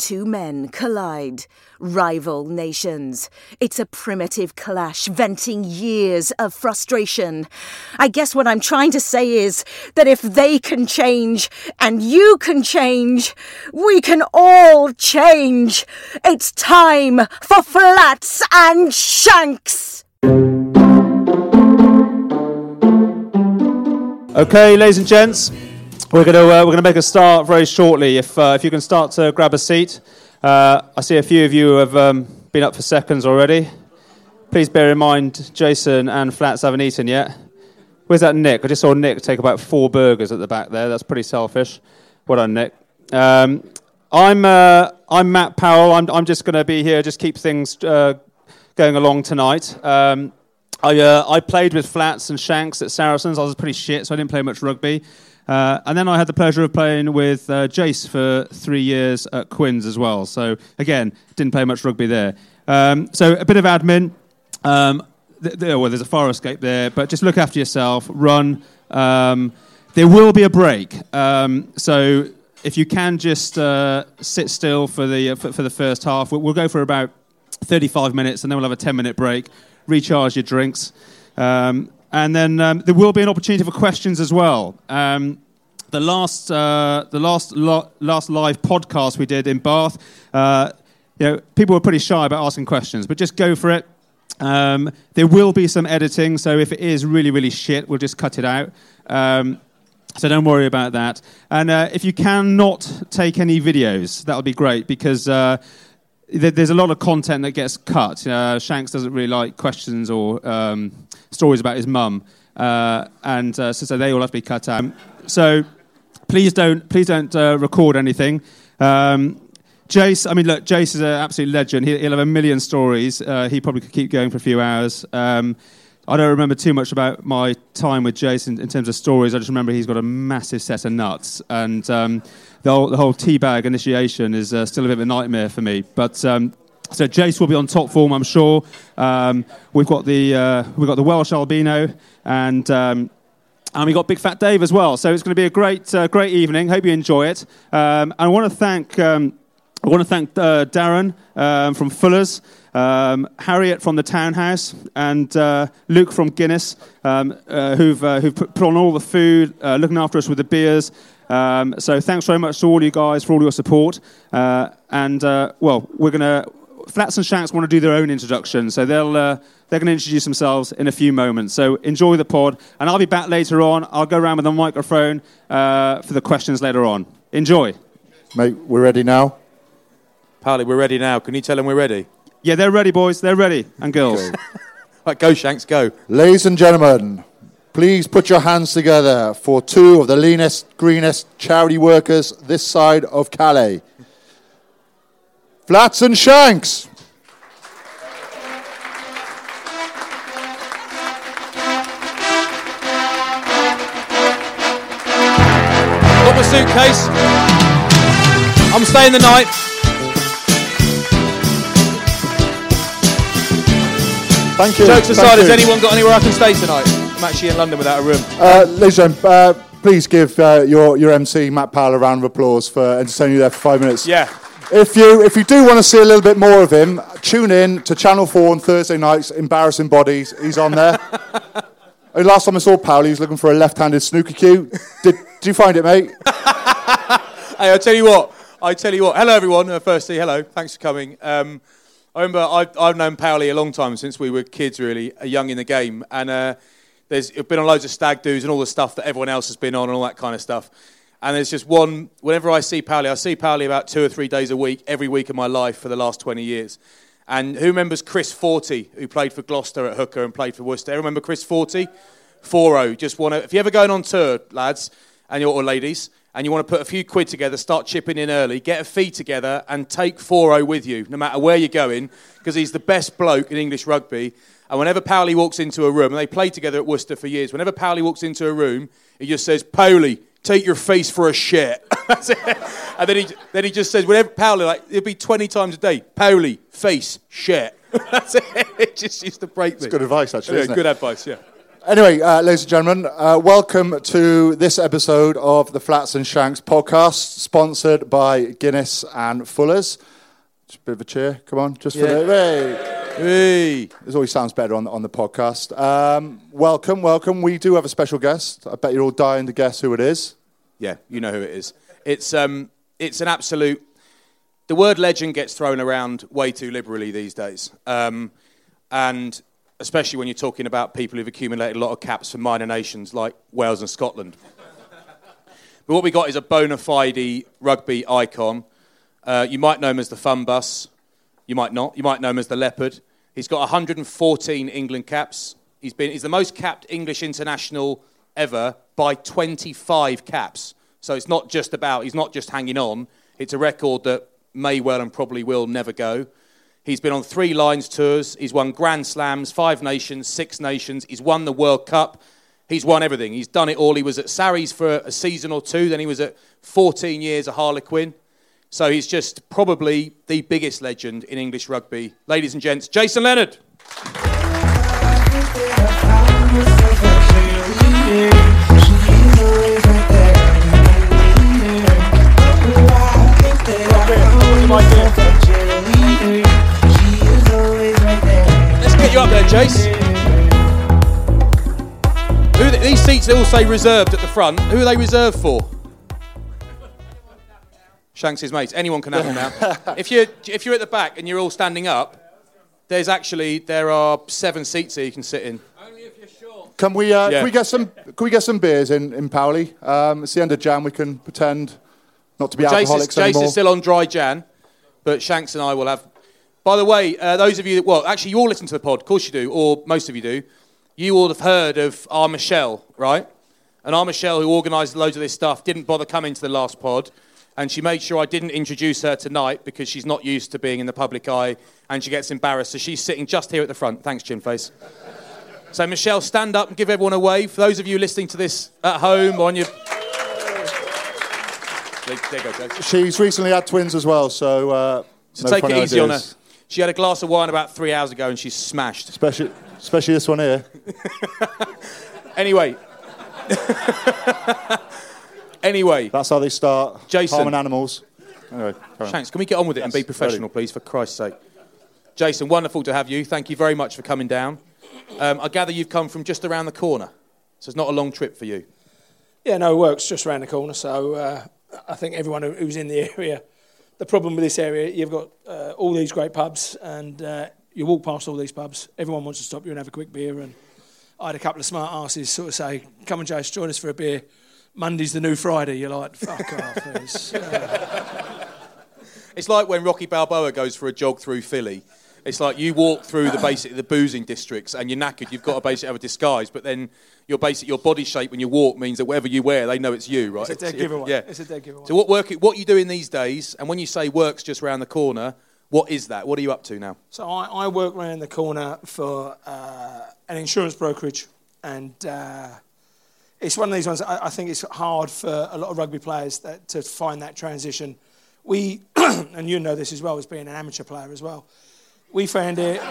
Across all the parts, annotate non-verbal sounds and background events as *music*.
Two men collide, rival nations. It's a primitive clash, venting years of frustration. I guess what I'm trying to say is that if they can change and you can change, we can all change. It's time for Flats and Shanks. Okay, ladies and gents, we're going to uh, we're going to make a start very shortly. If uh, if you can start to grab a seat, uh, I see a few of you have um, been up for seconds already. Please bear in mind, Jason and Flats haven't eaten yet. Where's that Nick? I just saw Nick take about four burgers at the back there. That's pretty selfish. Well done, Nick. Um, I'm uh, I'm Matt Powell. I'm I'm just going to be here, just keep things uh, going along tonight. Um, I, uh, I played with Flats and Shanks at Saracens. I was pretty shit, so I didn't play much rugby. Uh, and then I had the pleasure of playing with uh, Jace for three years at Quins as well. So again, didn't play much rugby there. Um, so a bit of admin. Um, th- well, there's a fire escape there, but just look after yourself. Run. Um, there will be a break. Um, so if you can just uh, sit still for the uh, for, for, the first half, we'll, we'll, go for about 35 minutes, and then we'll have a 10 minute break. Recharge your drinks. Um, and then um, there will be an opportunity for questions as well. Um, the last, uh, the last, lo- last live podcast we did in Bath, uh, you know, people were pretty shy about asking questions, but just go for it. Um, there will be some editing, so if it is really, really shit, we'll just cut it out. Um, so don't worry about that. And uh, if you cannot take any videos, that'll be great because uh, there's a lot of content that gets cut. Uh, Shanks doesn't really like questions or um, stories about his mum, uh, and uh, so, so, they all have to be cut out. So please don't please don't uh, record anything. Um, Jace, I mean, look, Jace is an absolute legend. He, will have a million stories. Uh, he probably could keep going for a few hours. Um, I don't remember too much about my time with Jason in terms of stories. I just remember he's got a massive set of nuts, and um, the whole, the whole teabag initiation is uh, still a bit of a nightmare for me. But um, so Jace will be on top form, I'm sure. Um, we've got the uh, we've got the Welsh albino, and um, and we got Big Fat Dave as well. So it's going to be a great uh, great evening. Hope you enjoy it. Um, and I want to thank um, I want to thank uh, Darren um, from Fuller's. Um, Harriet from the Townhouse and uh, Luke from Guinness, um, uh, who've, uh, who've put, put, on all the food, uh, looking after us with the beers. Um, so thanks very much to all you guys for all your support. Uh, and uh, well, we're going to Flats and Shanks want to do their own introduction, so they'll they're going to introduce themselves in a few moments. So enjoy the pod, and I'll be back later on. I'll go around with a microphone for the questions later on. Enjoy, mate. We're ready now. Powley, we're ready now. Can you tell them we're ready? Yeah, they're ready, boys. They're ready. And girls. *laughs* right, go, Shanks, go. Ladies and gentlemen, please put your hands together for two of the leanest, greenest charity workers this side of Calais Flats and Shanks. Got my suitcase. I'm staying the night. Thank you. Jokes aside, has anyone got anywhere I can stay tonight? I'm actually in London without a room. Uh, ladies and gentlemen, uh, please give uh, your, your MC, Matt Powell, a round of applause for entertaining you there for five minutes. Yeah. If you, if you do want to see a little bit more of him, tune in to Channel 4 on Thursday nights, Embarrassing Bodies. He's on there. *laughs* Uh, Last time I saw Powell, he was looking for a left-handed snooker cue. Did, did you find it, mate? *laughs* Hey, I tell you what. I tell you what. Hello, everyone. Uh, firstly, hello. Thanks for coming. Um, I remember I've, I've known Powley a long time since we were kids, really, uh, young in the game, and uh, there's been on loads of stag doos and all the stuff that everyone else has been on and all that kind of stuff. And there's just one. Whenever I see Powley, I see Powley about two or three days a week, every week of my life for the last 20 years. And who remembers Chris Fortey, who played for Gloucester at hooker and played for Worcester? Remember Chris Fortey? 4 Just want to. If you're ever going on tour, lads and your or ladies, and you want to put a few quid together, start chipping in early, get a fee together, and take Fortey with you, no matter where you're going, because he's the best bloke in English rugby. And whenever Powley walks into a room, and they played together at Worcester for years, whenever Powley walks into a room, he just says, Powley, take your face for a shit. *laughs* And then he, then he just says, whenever Powley, like, it'll be 20 times a day, Powley, face, shit. *laughs* That's it. It just used to break me. It's good advice, actually. Yeah, good advice, yeah. Anyway, uh, ladies and gentlemen, uh, welcome to this episode of the Flats and Shanks podcast, sponsored by Guinness and Fuller's. Just a bit of a cheer, come on, just for Yeah. the. Hey. Hey. This always sounds better on, on the podcast. Um, welcome, welcome. We do have a special guest. I bet you're all dying to guess who it is. Yeah, you know who it is. It's um, it's an absolute. The word legend gets thrown around way too liberally these days, um, and especially when you're talking about people who've accumulated a lot of caps for minor nations like Wales and Scotland. but what we got is a bona fide rugby icon. Uh, you might know him as the Fun Bus. You might not. You might know him as the Leopard. He's got 114 England caps. He's been he's the most capped English international ever by 25 caps. So it's not just about he's not just hanging on. It's a record that may well and probably will never go. He's been on three Lions tours. He's won Grand Slams, five nations, six nations. He's won the World Cup. He's won everything. He's done it all. He was at Sarries for a season or two. Then he was at 14 years at Harlequin. So he's just probably the biggest legend in English rugby. Ladies and gents, Jason Leonard. Get you up there, Jace. Who th- these seats they all say reserved at the front. Who are they reserved for? Shanks' mates. Anyone can have them now. *laughs* if you're if you're at the back and you're all standing up, there's actually there are seven seats here you can sit in. Can we, uh, Yeah. can we get some? Can we get some beers in in Powley? Um, it's the end of Jan. We can pretend not to be Jace is, alcoholics Jace is still on dry Jan, but Shanks and I will have. By the way, uh, those of you that, well, actually, you all listen to the pod, of course you do, or most of you do. You all have heard of our Michelle, right? And our Michelle, who organised loads of this stuff, didn't bother coming to the last pod, and she made sure I didn't introduce her tonight because she's not used to being in the public eye, and she gets embarrassed. So she's sitting just here at the front. Thanks, Chinface. So Michelle, stand up and give everyone a wave. For those of you listening to this at home or on your, there, there you go, Jace. She's recently had twins as well, so. Uh, So no take it easy on her. Ideas. She had a glass of wine about three hours ago and she's smashed. Especially, especially this one here. *laughs* Anyway. *laughs* anyway, That's how they start. Jason. Harming animals. Anyway, carry on. Shanks, can we get on with it and be professional, ready. please, for Christ's sake? Jason, wonderful to have you. Thank you very much for coming down. Um, I gather you've come from just around the corner, so it's not a long trip for you. Yeah, no, it work's just around the corner. So uh, I think everyone who's in the *laughs* area, the problem with this area, you've got uh, all these great pubs, and uh, you walk past all these pubs. Everyone wants to stop you and have a quick beer. And I had a couple of smart asses sort of say, "Come on, Jace, join us for a beer." Monday's the new Friday. You're like, "Fuck off." It's, uh, *laughs* It's like when Rocky Balboa goes for a jog through Philly. It's like you walk through the basic the boozing districts and you're knackered. You've got to basically have a disguise, but then your basic your body shape when you walk means that whatever you wear, they know it's you, right? it's a dead giveaway. Yeah. It's a dead giveaway. So what work what you doing these days? And when you say work's just around the corner, what is that? What are you up to now? So I, I work around the corner for uh, an insurance brokerage, and uh, it's one of these ones. I, I think it's hard for a lot of rugby players that, to find that transition. We, *clears throat* and you know this as well as being an amateur player as well. We found it. *laughs*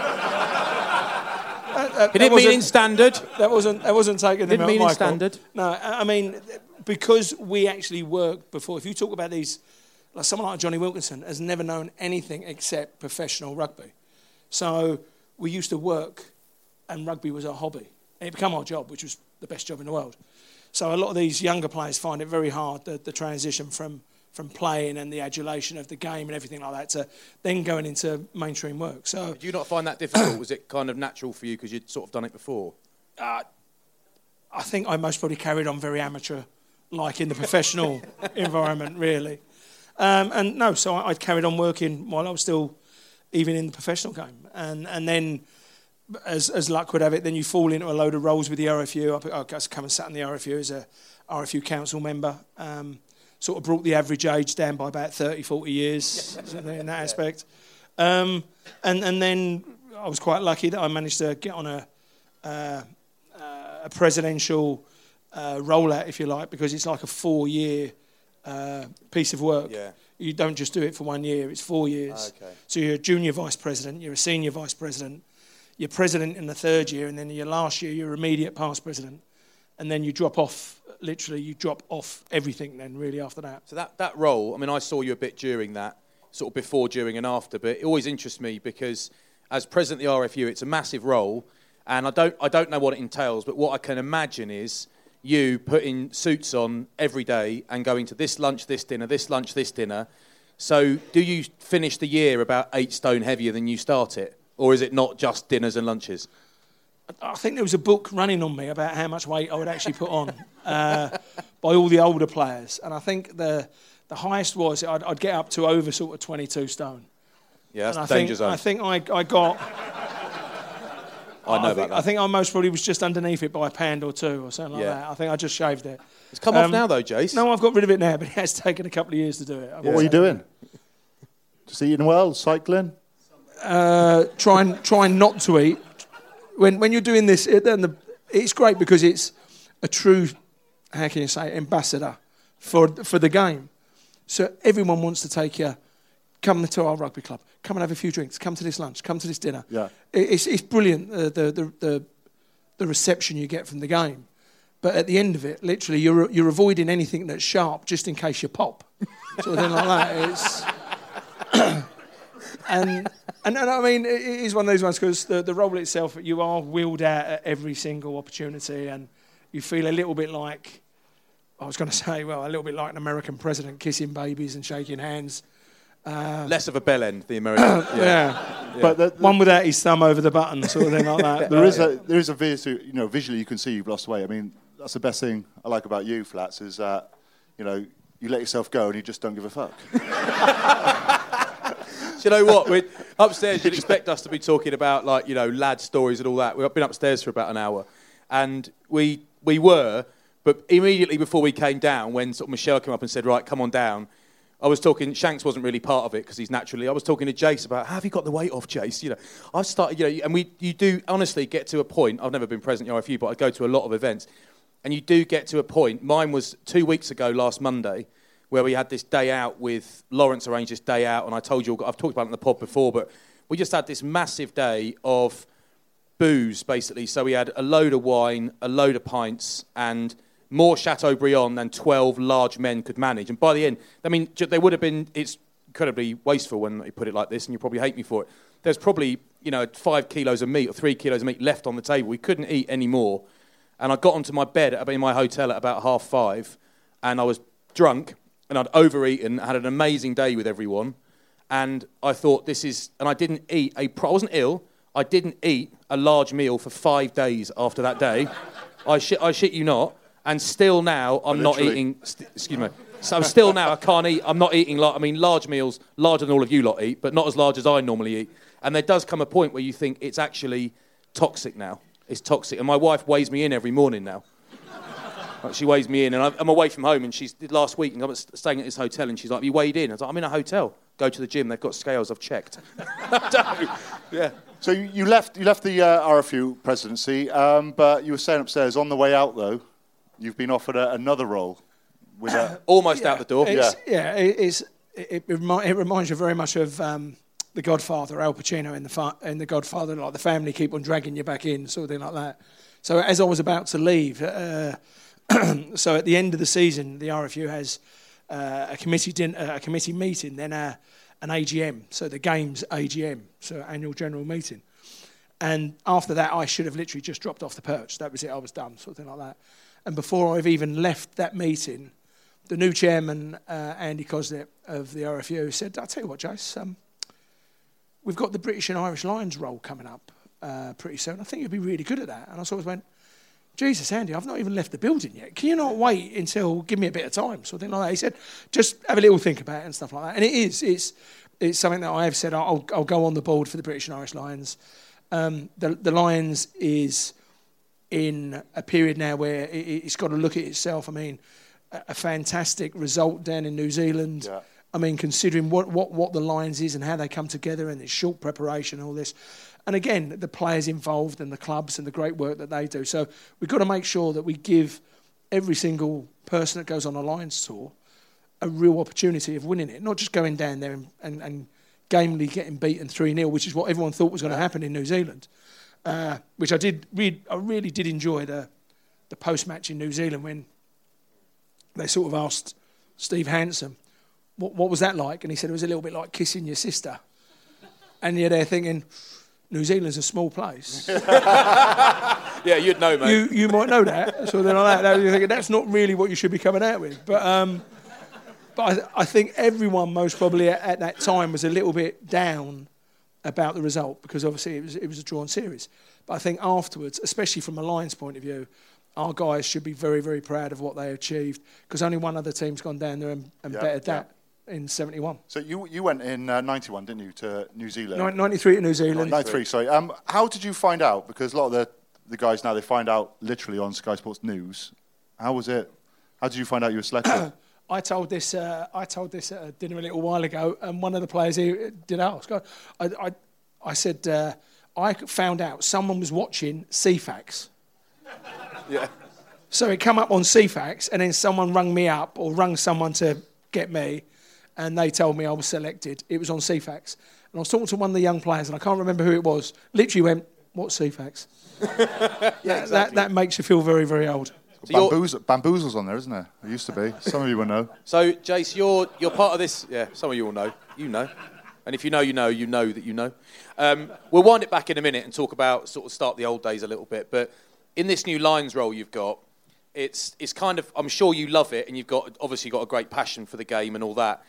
It didn't mean in standard. That wasn't that wasn't taken. Didn't mean in standard. No, I I mean because we actually worked before. If you talk about these, like someone like Jonny Wilkinson has never known anything except professional rugby. So we used to work, and rugby was our hobby. And it became our job, which was the best job in the world. So a lot of these younger players find it very hard the, the transition from from playing and the adulation of the game and everything like that to then going into mainstream work. So Did you not find that difficult? Was it kind of natural for you because you'd sort of done it before? uh, I think I most probably carried on very amateur, like in the professional *laughs* environment, really. Um, and no, so I, I carried on working while I was still even in the professional game. And, and then, as, as luck would have it, then you fall into a load of roles with the RFU. I, I come and sat in the RFU as a RFU council member. Um, sort of brought the average age down by about 30, 40 years *laughs* in that aspect. Um, and, and then I was quite lucky that I managed to get on a, uh, uh, a presidential uh, rollout, if you like, because it's like a four-year uh, piece of work. Yeah. You don't just do it for one year; it's four years. Okay. So you're a junior vice president, you're a senior vice president, you're president in the third year, and then your last year you're immediate past president, and then you drop off. Literally, you drop off everything. Then, really, after that. So that, that role, I mean, I saw you a bit during that, sort of before, during, and after, but it always interests me because as president of the RFU, it's a massive role, and I don't, I don't know what it entails, but what I can imagine is you putting suits on every day and going to this lunch, this dinner, this lunch, this dinner. So do you finish the year about eight stone heavier than you start it? Or is it not just dinners and lunches? I think there was a book running on me about how much weight I would actually put on uh, by all the older players, and I think the the highest was I'd, I'd get up to over sort of 22 stone. Yeah, that's and I the danger think, zone. I think I, I got. I know I about that. I think I most probably was just underneath it by a pound or two or something like Yeah. that. I think I just shaved it. it's come off um, now, though, Jace. No, I've got rid of it now, but it has taken a couple of years to do it. I What will were you say. doing? Just eating well, cycling? uh, trying trying not to eat. When when you're doing this, it, then the, it's great because it's a true, how can you say, ambassador for for the game. So everyone wants to take you. Come to our rugby club. Come and have a few drinks. Come to this lunch. Come to this dinner. Yeah. It, it's it's brilliant uh, the, the the the reception you get from the game. But at the end of it, literally, you're you're avoiding anything that's sharp just in case you pop. sort of thing like that. It's *coughs* and, and and I mean, it it is one of those ones because the, the role itself, you are wheeled out at every single opportunity, and you feel a little bit like I was going *laughs* to say, well, a little bit like an American president kissing babies and shaking hands. Uh, Less of a bell end, the American. *coughs* Yeah, But the, the- one without his thumb over the button, sort of thing like that. *laughs* there is a there is a visu- you know visually you can see you've lost weight. I mean that's the best thing I like about you, Flats, is that you know you let yourself go and you just don't give a fuck. *laughs* You know what? We're upstairs, you'd expect us to be talking about like you know lad stories and all that. We've been upstairs for about an hour, and we we were, but immediately before we came down, when sort of Michelle came up and said, "Right, come on down," I was talking. Shanks wasn't really part of it because he's naturally. I was talking to Jace about have you got the weight off, Jace? You know, I've started. You know, and we you do honestly get to a point. I've never been present at RFU, but I go to a lot of events, and you do get to a point. Mine was two weeks ago, last Monday where we had this day out with Lawrence arranged this day out, and I told you I've talked about it in the pod before, but we just had this massive day of booze basically. So we had a load of wine, a load of pints, and more Chateaubriand than 12 large men could manage. And by the end, I mean, they would have been, it's incredibly wasteful when you put it like this, and you probably hate me for it. There's probably, you know, five kilos of meat or three kilos of meat left on the table. We couldn't eat any more. And I got onto my bed in my hotel at about half five, and I was drunk, and I'd overeaten, I had an amazing day with everyone. And I thought, this is, and I didn't eat a, pro- I wasn't ill, I didn't eat a large meal for five days after that day. I, shit, I shit you not. And still now, I'm not eating, st- excuse me. So I'm still now, I can't eat, I'm not eating, lar- I mean, large meals, larger than all of you lot eat, but not as large as I normally eat. And there does come a point where you think it's actually toxic now. It's toxic. And my wife weighs me in every morning now. Like, she weighs me in, and I'm- I'm away from home. And she's last week, and I was staying at this hotel, and she's like, "You weighed in?" I was like, "I'm in a hotel. Go to the gym. They've got scales. I've checked." *laughs* yeah. So you, you left you left the uh, RFU presidency, um, but you were saying upstairs on the way out though, you've been offered a, another role with a. *coughs* Almost out the door. It's, yeah, it, it's, it, it, remi- it reminds you very much of um, The Godfather, Al Pacino in the, fa- in the Godfather, like the family keep on dragging you back in, sort of thing like that. So as I was about to leave, uh, *clears throat* so at the end of the season, the RFU has uh, a committee din- uh, a committee meeting, then a, an AGM, so the games AGM, so annual general meeting. And after that, I should have literally just dropped off the perch. That was it. I was done, sort of thing like that. And before I've even left that meeting, the new chairman, uh, Andy Cosslett of the RFU, said, I'll tell you what, Jace, um, we've got the British and Irish Lions role coming up uh, pretty soon. I think you'd be really good at that. And I sort of went, Jesus, Andy, I've not even left the building yet. Can you not wait until, give me a bit of time? Sort of thing like that. He said, just have a little think about it and stuff like that. And it is, it's, it's something that I have said, I'll, I'll go on the board for the British and Irish Lions. Um, the, the Lions is in a period now where it, it's got to look at itself. I mean, a, a fantastic result down in New Zealand. Yeah. I mean, considering what, what, what the Lions is and how they come together and the short preparation and all this. And again, the players involved and the clubs and the great work that they do. So we've got to make sure that we give every single person that goes on a Lions tour a real opportunity of winning it, not just going down there and, and, and gamely getting beaten 3 0, which is what everyone thought was going to happen in New Zealand. Uh, which I did read, I really did enjoy the, the post match in New Zealand when they sort of asked Steve Hansen, what, what was that like? And he said it was a little bit like kissing your sister. And you're there thinking, New Zealand's a small place. *laughs* Yeah, you'd know, mate. you, you might know that. So then like that, you're thinking, that's not really what you should be coming out with. But, um, but I, I think everyone most probably at, at that time was a little bit down about the result because obviously it was, it was a drawn series. But I think afterwards, especially from a Lions point of view, our guys should be very, very proud of what they achieved because only one other team's gone down there and, and Yeah, bettered yeah. that in 71. So you you went in uh, 91, didn't you, to New Zealand? Nin- 93 to New Zealand. 93, sorry. Um, how did you find out? Because a lot of the, the guys now, they find out literally on Sky Sports News. How was it? How did you find out you were selected? *coughs* I told this. Uh, I told this at a dinner a little while ago, and one of the players here did ask. I, I, I said uh, I found out someone was watching Ceefax. *laughs* yeah. So it come up on Ceefax, and then someone rung me up or rung someone to get me, and they told me I was selected. It was on Ceefax, and I was talking to one of the young players, and I can't remember who it was. Literally went, "What's Ceefax?" *laughs* yeah, that, that makes you feel very, very old. So Bamboozle, bamboozle's on there, isn't there? It used to be. Some of you will know. So, Jace, you're you're part of this. Yeah, some of you will know. You know, and if you know, you know, you know that you know. Um, we'll wind it back in a minute and talk about sort of start the old days a little bit. But in this new Lions role you've got, it's it's kind of I'm sure you love it and you've got obviously got a great passion for the game and all that.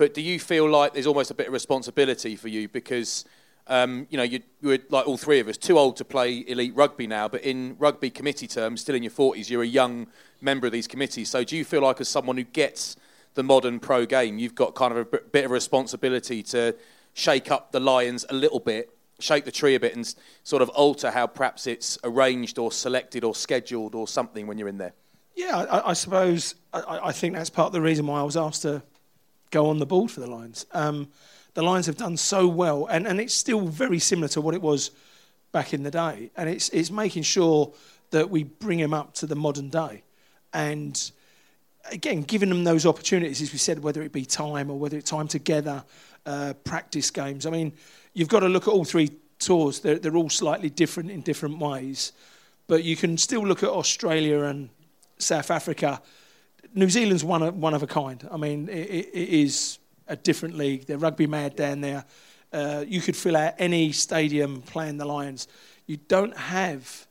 But do you feel like there's almost a bit of responsibility for you because um, you know you, you're like all three of us too old to play elite rugby now, but in rugby committee terms, still in your 40s, you're a young member of these committees. So do you feel like as someone who gets the modern pro game, you've got kind of a bit- of responsibility to shake up the Lions a little bit, shake the tree a bit, and sort of alter how perhaps it's arranged or selected or scheduled or something when you're in there? Yeah, I, I suppose I, I think that's part of the reason why I was asked to go on the board for the Lions. Um, the Lions have done so well, and, and it's still very similar to what it was back in the day. And it's it's making sure that we bring them up to the modern day, and again, giving them those opportunities, as we said, whether it be time or whether it's time together, uh, practice games. I mean, you've got to look at all three tours. They're, they're all slightly different in different ways, but you can still look at Australia and South Africa. New Zealand's one of, one of a kind. I mean, it, it, is a different league. They're rugby mad down there. Uh, you could fill out any stadium playing the Lions. You don't have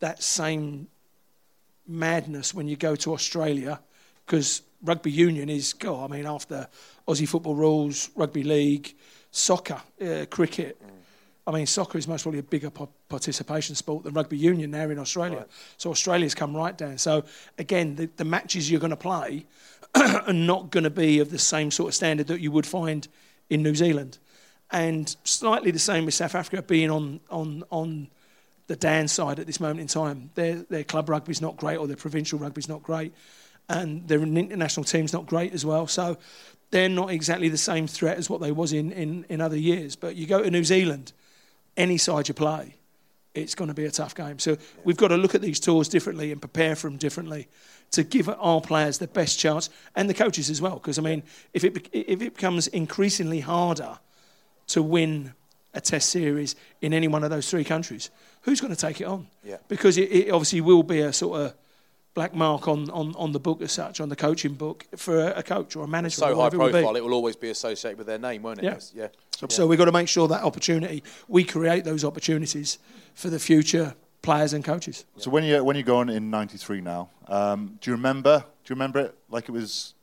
that same madness when you go to Australia because rugby union is, God, I mean, after Aussie football rules, rugby league, soccer, uh, cricket. I mean, soccer is most probably a bigger pa- participation sport than rugby union now in Australia. So Australia's come right down. So again, the, the matches you're going to play *clears throat* are not going to be of the same sort of standard that you would find in New Zealand. And slightly the same with South Africa being on, on, on the Dan side at this moment in time. Their, their club rugby's not great or their provincial rugby's not great. And their international team's not great as well. So they're not exactly the same threat as what they was in, in, in other years. But you go to New Zealand, any side you play, it's going to be a tough game. So we've got to look at these tours differently and prepare for them differently to give our players the best chance and the coaches as well. Because I mean, if it if it becomes increasingly harder to win a Test series in any one of those three countries, who's going to take it on? Yeah. Because it, it obviously will be a sort of black mark on, on, on the book as such, on the coaching book for a, a coach or a manager. So or high whatever it profile, it will always be associated with their name, won't it? Yeah. yeah. So we've got to make sure that opportunity, we create those opportunities for the future players and coaches. So when you when you're going in '93 now, um, do you remember? Do you remember it like it was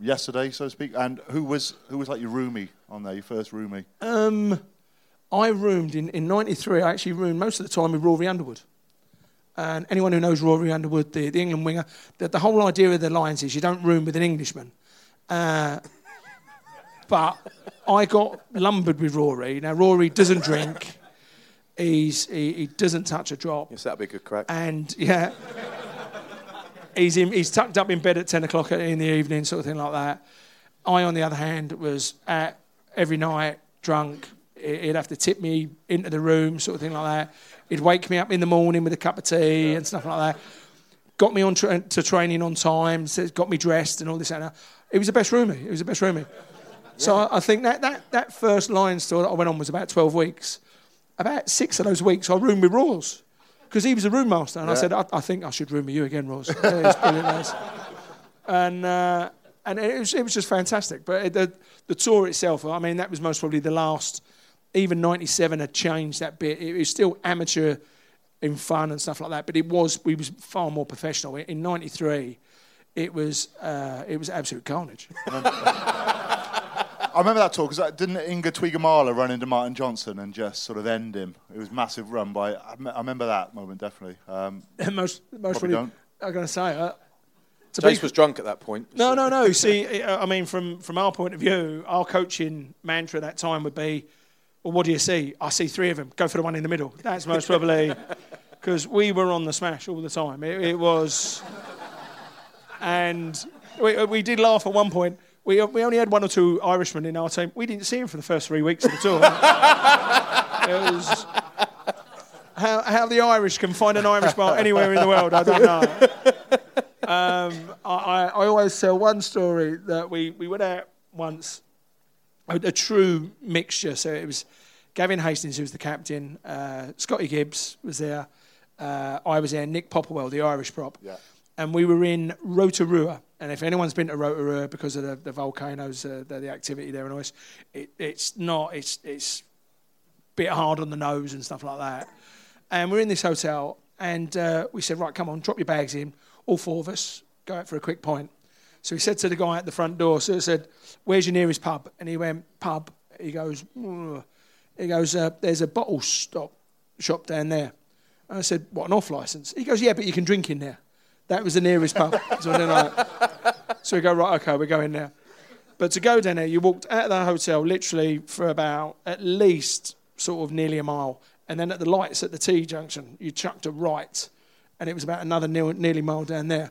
yesterday, so to speak? And who was who was like your roomie on there? Your first roomie? Um, I roomed in, in 93, I actually roomed most of the time with Rory Underwood. And anyone who knows Rory Underwood, the, the England winger, the, the whole idea of the Lions is you don't room with an Englishman. Uh, but I got lumbered with Rory. Now, Rory doesn't drink. He's, he, he doesn't touch a drop. Yes, that'd be a good crack. And yeah, he's in, he's tucked up in bed at ten o'clock in the evening, sort of thing like that. I, on the other hand, was at every night drunk. He'd have to tip me into the room, sort of thing like that. He'd wake me up in the morning with a cup of tea and stuff like that. Got me on tra- to training on time. Got me dressed and all this and that. He was the best roomie. It was the best roomie. So I, I think that, that, that first Lions tour that I went on was about 12 weeks. About six of those weeks, I roomed with Rawls because he was the room master. And I said, I, I think I should room with you again, Rawls. Yeah, it's brilliant, lads. And, uh, and it, was, it was just fantastic. But it, the, the tour itself, I mean, that was most probably the last, even 97 had changed that bit. It was still amateur in fun and stuff like that, but it was, we was far more professional. In 93, it was, uh, it was absolute carnage. *laughs* I remember that talk because didn't Inga Tuigamala run into Martin Johnson and just sort of end him? It was a massive run by. I I remember that moment definitely. Um, *laughs* most, most Probably probably, don't. I'm going to say, uh, to Jace be- was drunk at that point. No, no, no. See, *laughs* I mean, from, from our point of view, our coaching mantra at that time would be, well, what do you see? I see three of them. Go for the one in the middle. That's most *laughs* probably because we were on the smash all the time. It, it was, and we, we did laugh at one point. We, we only had one or two Irishmen in our team. We didn't see him for the first three weeks of the tour. *laughs* it was how, how the Irish can find an Irish bar anywhere in the world. I don't know. *laughs* Um, I, I I always tell one story that we, we went out once, a, a true mixture. So it was Gavin Hastings, who was the captain, uh, Scotty Gibbs was there, uh, I was there, Nick Popplewell, the Irish prop. Yeah. And we were in Rotorua. And if anyone's been to Rotorua because of the, the volcanoes, uh, the, the activity there and all this, it, it's not, it's, it's a bit hard on the nose and stuff like that. And we're in this hotel, and uh, we said, right, come on, drop your bags in. All four of us go out for a quick pint. So he said to the guy at the front door, so he said, where's your nearest pub? And he went, pub. He goes, "Ugh." he goes, uh, there's a bottle stop shop down there. And I said, what, an off license? He goes, yeah, but you can drink in there. That was the nearest pub. *laughs* so, I, so we go, right, okay, we're going there. But to go down there, you walked out of the hotel literally for about at least sort of nearly a mile. And then at the lights at the T junction, you chucked a right. And it was about another nearly mile down there.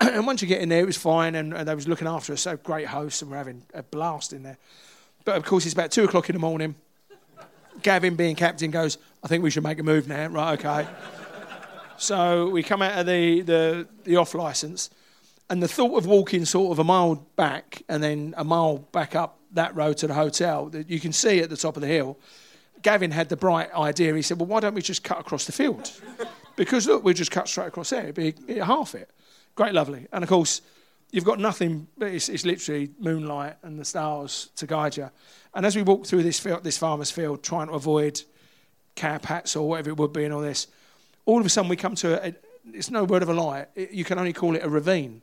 *clears throat* and once you get in there, it was fine. And, and they was looking after us. So great hosts, and we're having a blast in there. But of course, it's about two o'clock in the morning. Gavin, being captain, goes, I think we should make a move now. Right, okay. *laughs* So we come out of the, the, the off license, and the thought of walking sort of a mile back and then a mile back up that road to the hotel that you can see at the top of the hill. Gavin had the bright idea. He said, Well, why don't we just cut across the field? *laughs* Because look, we just cut straight across there. It'd be half it. Great, lovely. And of course, you've got nothing, but it's, it's literally moonlight and the stars to guide you. And as we walk through this field, this farmer's field, trying to avoid cab hats or whatever it would be and all this, all of a sudden we come to a, it's no word of a lie. It, you can only call it a ravine,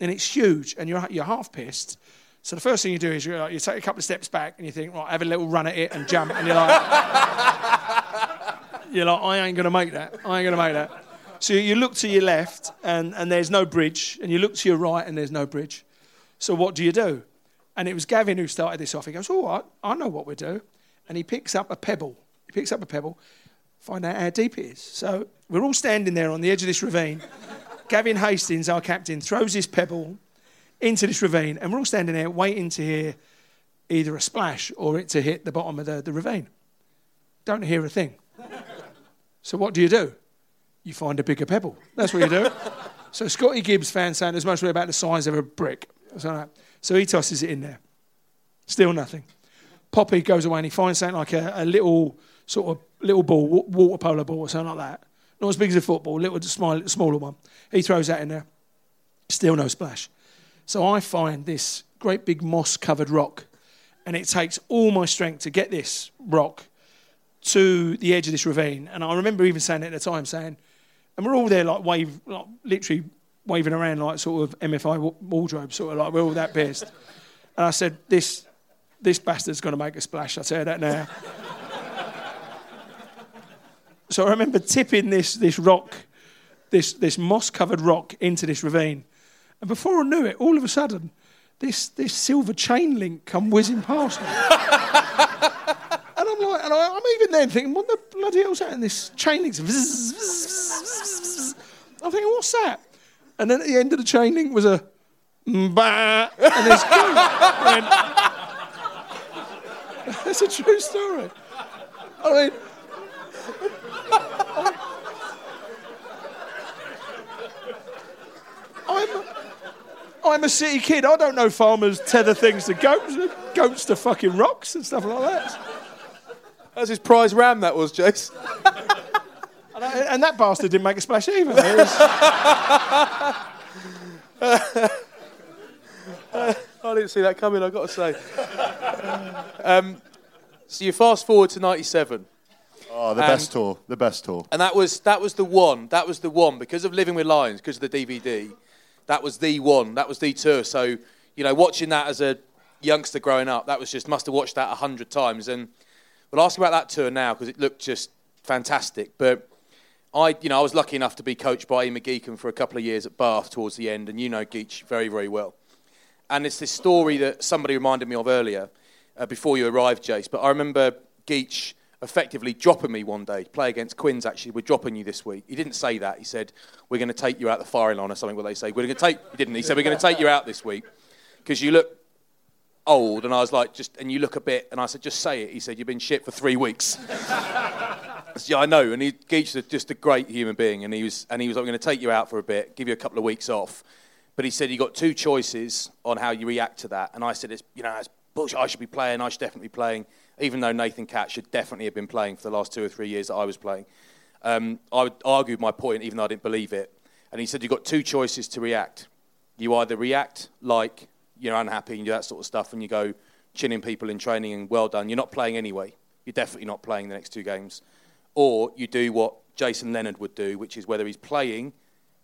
and it's huge, and you're you're half pissed. So the first thing you do is you like, you take a couple of steps back and you think, right, have a little run at it and jump, and you're like, *laughs* you're like, I ain't gonna make that. I ain't gonna make that. So you look to your left and, and there's no bridge, and you look to your right and there's no bridge. So what do you do? And it was Gavin who started this off. He goes, oh, All right, I know what we do. And he picks up a pebble. He picks up a pebble, find out how deep it is. So we're all standing there on the edge of this ravine. *laughs* Gavin Hastings, our captain, throws his pebble into this ravine, and we're all standing there waiting to hear either a splash or it to hit the bottom of the, the ravine. Don't hear a thing. *laughs* So what do you do? You find a bigger pebble. That's what you do. *laughs* so Scotty Gibbs fan saying there's mostly about the size of a brick. So, so he tosses it in there. Still nothing. Poppy goes away and he finds something like a, a little sort of little ball, water polo ball or something like that. Not as big as a football, little small, smaller one. He throws that in there. Still no splash. So I find this great big moss covered rock, and it takes all my strength to get this rock to the edge of this ravine. And I remember even saying it at the time, saying, and we're all there like wave, like literally waving around like sort of MFI wa- wardrobe, sort of like we're all that pissed. and I said, this, this bastard's going to make a splash. I tell you that now. so I remember tipping this, this rock, this, this moss covered rock into this ravine. And before I knew it, all of a sudden, this, this silver chain link come whizzing past me. *laughs* and I'm like, and I, I'm even then thinking, what the bloody hell's that? And this chain link's vzz, vzz, vzz. I'm thinking, what's that? And then at the end of the chain link was a bah, and this goat. *laughs* That's a true story. I mean, I'm, I'm a city kid. I don't know farmers tether things to goats, goats to fucking rocks and stuff like that. That's his prize ram, that was, Jace. *laughs* And, I, and that bastard didn't make a splash either. It was- *laughs* I didn't see that coming, I've got to say. um, so you fast forward to 97. Oh, the And- best tour. The best tour. And that was that was the one. That was the one because of Living with Lions, because of the DVD. That was the one. That was the tour. So you know, watching that as a youngster growing up, that was just must have watched that a hundred times. And we'll ask about that tour now because it looked just fantastic. But I, you know, I was lucky enough to be coached by Ian McGeechan for a couple of years at Bath towards the end, and you know Geach very, very well. And it's this story that somebody reminded me of earlier, uh, before you arrived, Jace. But I remember Geach effectively dropping me one day, play against Quins actually, we're dropping you this week. He didn't say that. He said, we're going to take you out the firing line or something, what they say. We're going to take, he didn't. He said, we're going to take you out this week because you look old. And I was like, just, and you look a bit, and I said, just say it. He said, you've been shit for three weeks. *laughs* I said, yeah, I know. And he, Geach is just a great human being. And he was, and he was like, I'm going to take you out for a bit, give you a couple of weeks off. But he said, you got two choices on how you react to that. And I said, it's, you know, it's bullshit. I should be playing. I should definitely be playing. Even though Nathan Catt should definitely have been playing for the last two or three years that I was playing. Um, I argued my point, even though I didn't believe it. And he said, you've got two choices to react. You either react like you're unhappy and do that sort of stuff, and you go chinning people in training and well done. You're not playing anyway. You're definitely not playing the next two games. Or you do what Jason Leonard would do, which is whether he's playing,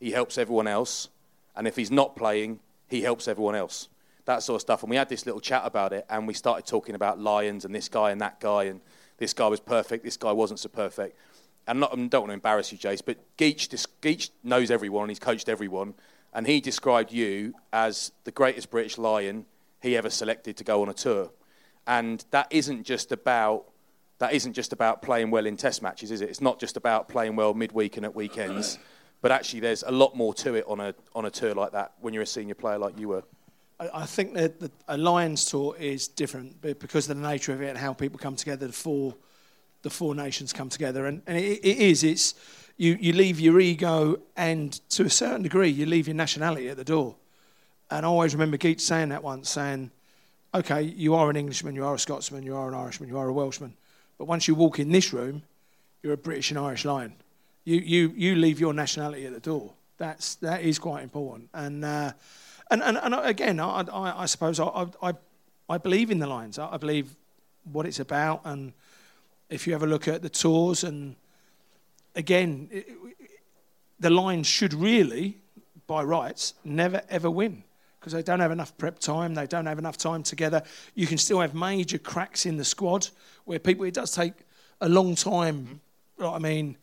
he helps everyone else, and if he's not playing, he helps everyone else. That sort of stuff. And we had this little chat about it, and we started talking about Lions and this guy and that guy, and this guy was perfect, this guy wasn't so perfect. And not, I don't want to embarrass you, Jace, but Geach, Geach knows everyone, he's coached everyone, and he described you as the greatest British Lion he ever selected to go on a tour. And that isn't just about that isn't just about playing well in test matches, is it? It's not just about playing well midweek and at weekends, but actually there's a lot more to it on a on a tour like that when you're a senior player like you were. I, think that the, a Lions tour is different because of the nature of it and how people come together. The four, the four nations come together, and, and it, it is. It's you, you leave your ego and to a certain degree you leave your nationality at the door. And I always remember Geach saying that once, saying, "Okay, you are an Englishman, you are a Scotsman, you are an Irishman, you are a Welshman, but once you walk in this room, you're a British and Irish Lion. You you you leave your nationality at the door. That's that is quite important. And uh, and, and and again, I I, I suppose I, I I believe in the Lions. I, I believe what it's about, and if you ever look at the tours, and again, it, the Lions should really, by rights, never ever win because they don't have enough prep time. They don't have enough time together. You can still have major cracks in the squad where people. It does take a long time. Mm-hmm. Like, I mean,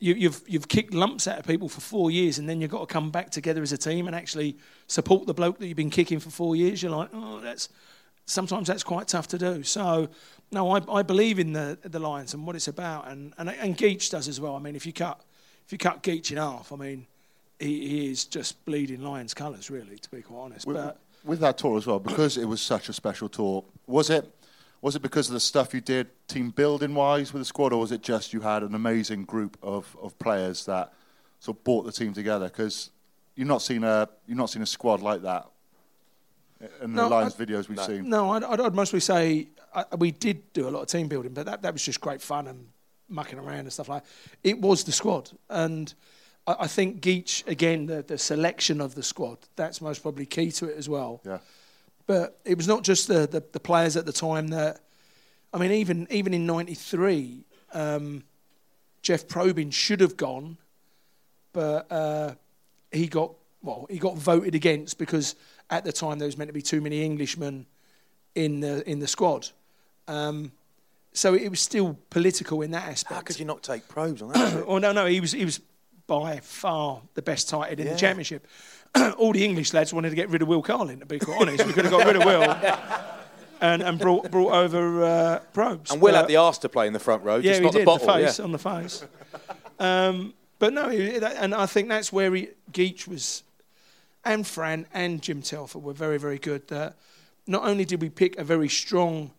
you, you've you've kicked lumps out of people for four years, and then you've got to come back together as a team and actually support the bloke that you've been kicking for four years. You're like, oh, that's sometimes that's quite tough to do. So, no, I, I believe in the the Lions and what it's about, and and and Geach does as well. I mean, if you cut if you cut Geach in half, I mean, he, he is just bleeding Lions colours, really, to be quite honest. With, but with that tour as well, because it was such a special tour, was it? Was it because of the stuff you did team building wise with the squad, or was it just you had an amazing group of, of players that sort of brought the team together? Because you've not seen a you've not seen a squad like that in the No, Lions I- videos we've seen. No, I'd, I'd, I'd mostly say uh, we did do a lot of team building, but that, that was just great fun and mucking around and stuff like that. It was the squad. And I, I think Geech, again, the, the selection of the squad, that's most probably key to it as well. Yeah. But it was not just the, the, the players at the time that, I mean, even even in '93, um, Jeff Probyn should have gone, but uh, he got well, he got voted against because at the time there was meant to be too many Englishmen in the in the squad. Um, so it was still political in that aspect. How could you not take probes on that? *clears throat* Oh no, no, he was he was by far the best tight end in Yeah. the championship. *clears throat* All the English lads wanted to get rid of Will Carling. To be quite honest, we could have got rid of Will *laughs* and, and brought brought over uh, Probes. and Will But- had the arse to play in the front row, yeah, just not did the bottle. face yeah. on the face. um, but no, and I think that's where he, Geech was, and Fran and Jim Telfer were very, very good. That not only did we pick a very strong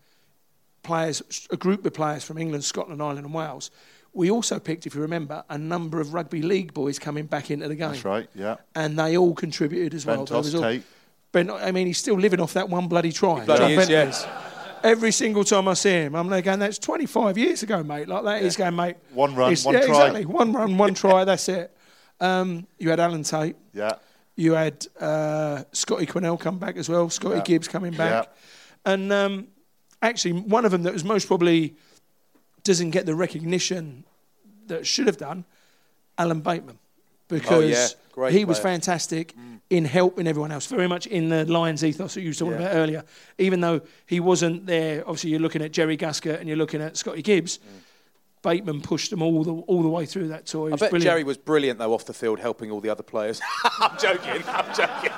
players, a group of players from England, Scotland, Ireland, and Wales, we also picked, if you remember, a number of rugby league boys coming back into the game. That's right. Yeah. And they all contributed as well. There Bentos, was all- Tait. Ben, I mean, he's still living off that one bloody try. bloody John is, yeah. Bentley's. Every single time I see him, I'm there going, that's 25 years ago, mate. Like that. He's going, mate. One run, one yeah, try. Exactly. One run, one try, that's it. Um, you had Alan Tait. Yeah. You had uh, Scotty Quinnell come back as well. Scotty Yeah. Gibbs coming back. Yeah. And um, actually, one of them that was most probably doesn't get the recognition that should have done, Alan Bateman, because Oh, yeah. He was player. fantastic in helping everyone else. Very much in the Lions ethos that you were talking about earlier. Even though he wasn't there, obviously you're looking at Jerry Guscott and you're looking at Scotty Gibbs. Bateman pushed them all the all the way through that tour. He I bet brilliant. Jerry was brilliant though off the field, helping all the other players. *laughs* I'm joking. I'm joking.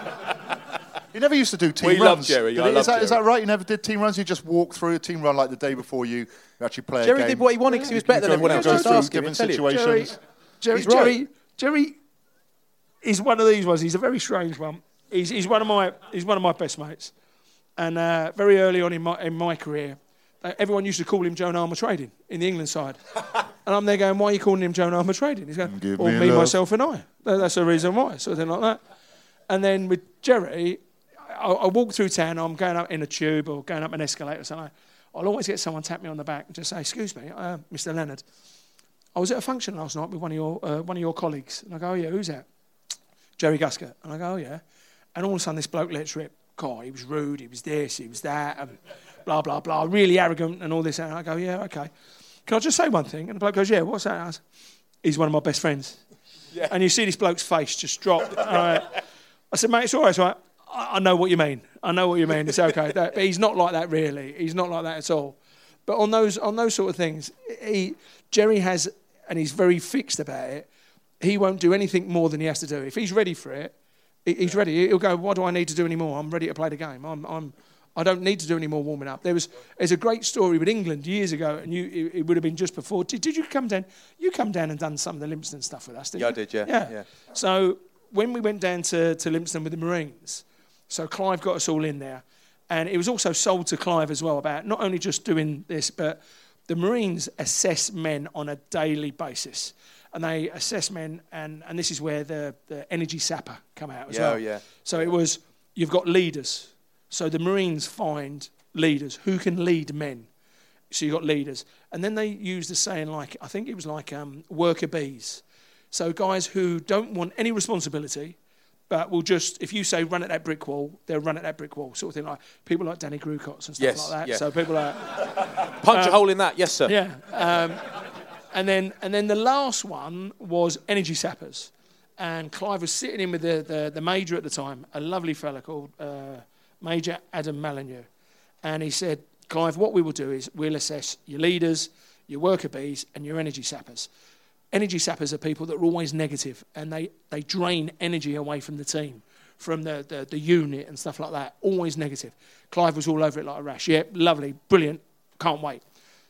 You never used to do team We runs. love Jerry, Did I he? love is, that, is Jerry. that right? You never did team runs. You just walked through a team run like the day before you actually play a Jerry game. did what he wanted because he was better than everyone else. you go Just through ask him, different he'll tell you. situations. Jerry, He's Jerry, right. Jerry is one of these ones. He's a very strange one. He's, he's one of my he's one of my best mates, and uh, very early on in my in my career, everyone used to call him Joan Armatrading in the England side, *laughs* and I'm there going, why are you calling him Joan Armatrading? He's going, Give well, me me, myself, and I. That's the reason why, something like that. And then with Jerry, I, I walk through town. I'm going up in a tube or going up an escalator or something. I'll always get someone tap me on the back and just say, "Excuse me, uh, Mr. Leonard." I was at a function last night with one of your uh, one of your colleagues, and I go, "Oh yeah, who's that?" Jerry Guscott, and I go, "Oh yeah," and all of a sudden this bloke lets rip. God, he was rude. He was this. He was that, and blah blah blah. Really arrogant and all this. And I go, "Yeah, okay." Can I just say one thing? And the bloke goes, "Yeah, what's that?" He's one of my best friends. And you see this bloke's face just drop. *laughs* And I, I said, "Mate, it's all right. It's all right. I, I know what you mean. I know what you mean. It's okay." That, but he's not like that, really. He's not like that at all. But on those on those sort of things, he Jerry has, and he's very fixed about it. He won't do anything more than he has to do. If he's ready for it, he's ready. He'll go. What do I need to do anymore? I'm ready to play the game. I'm. I'm I don't need to do any more warming up. There was there's a great story with England years ago, and you it, it would have been just before. Did, did you come down? You come down and done some of the Lympstone stuff with us, didn't Yeah, I did, yeah, Yeah. yeah. So when we went down to, to Lympstone with the Marines, so Clive got us all in there. And it was also sold to Clive as well about not only just doing this, but the Marines assess men on a daily basis. And they assess men, and, and this is where the, the energy sapper come out as Yeah, well. yeah. So it was, you've got leaders. So the Marines find leaders who can lead men. So you've got leaders. And then they use the saying like, I think it was like um, worker bees. So guys who don't want any responsibility, but will just, if you say run at that brick wall, they'll run at that brick wall, sort of thing like people like Danny Grewcocks and stuff Yes, like that. yeah. So people like, *laughs* Punch a hole in that, yes, sir. yeah. Um, and then and then the last one was energy sappers, and Clive was sitting in with the, the, the major at the time, a lovely fella called uh, Major Adam Molyneux, and he said, Clive, what we will do is we'll assess your leaders, your worker bees, and your energy sappers. Energy sappers are people that are always negative, and they, they drain energy away from the team, from the, the, the unit and stuff like that. Always negative. Clive was all over it like a rash. Yeah, lovely, brilliant, can't wait.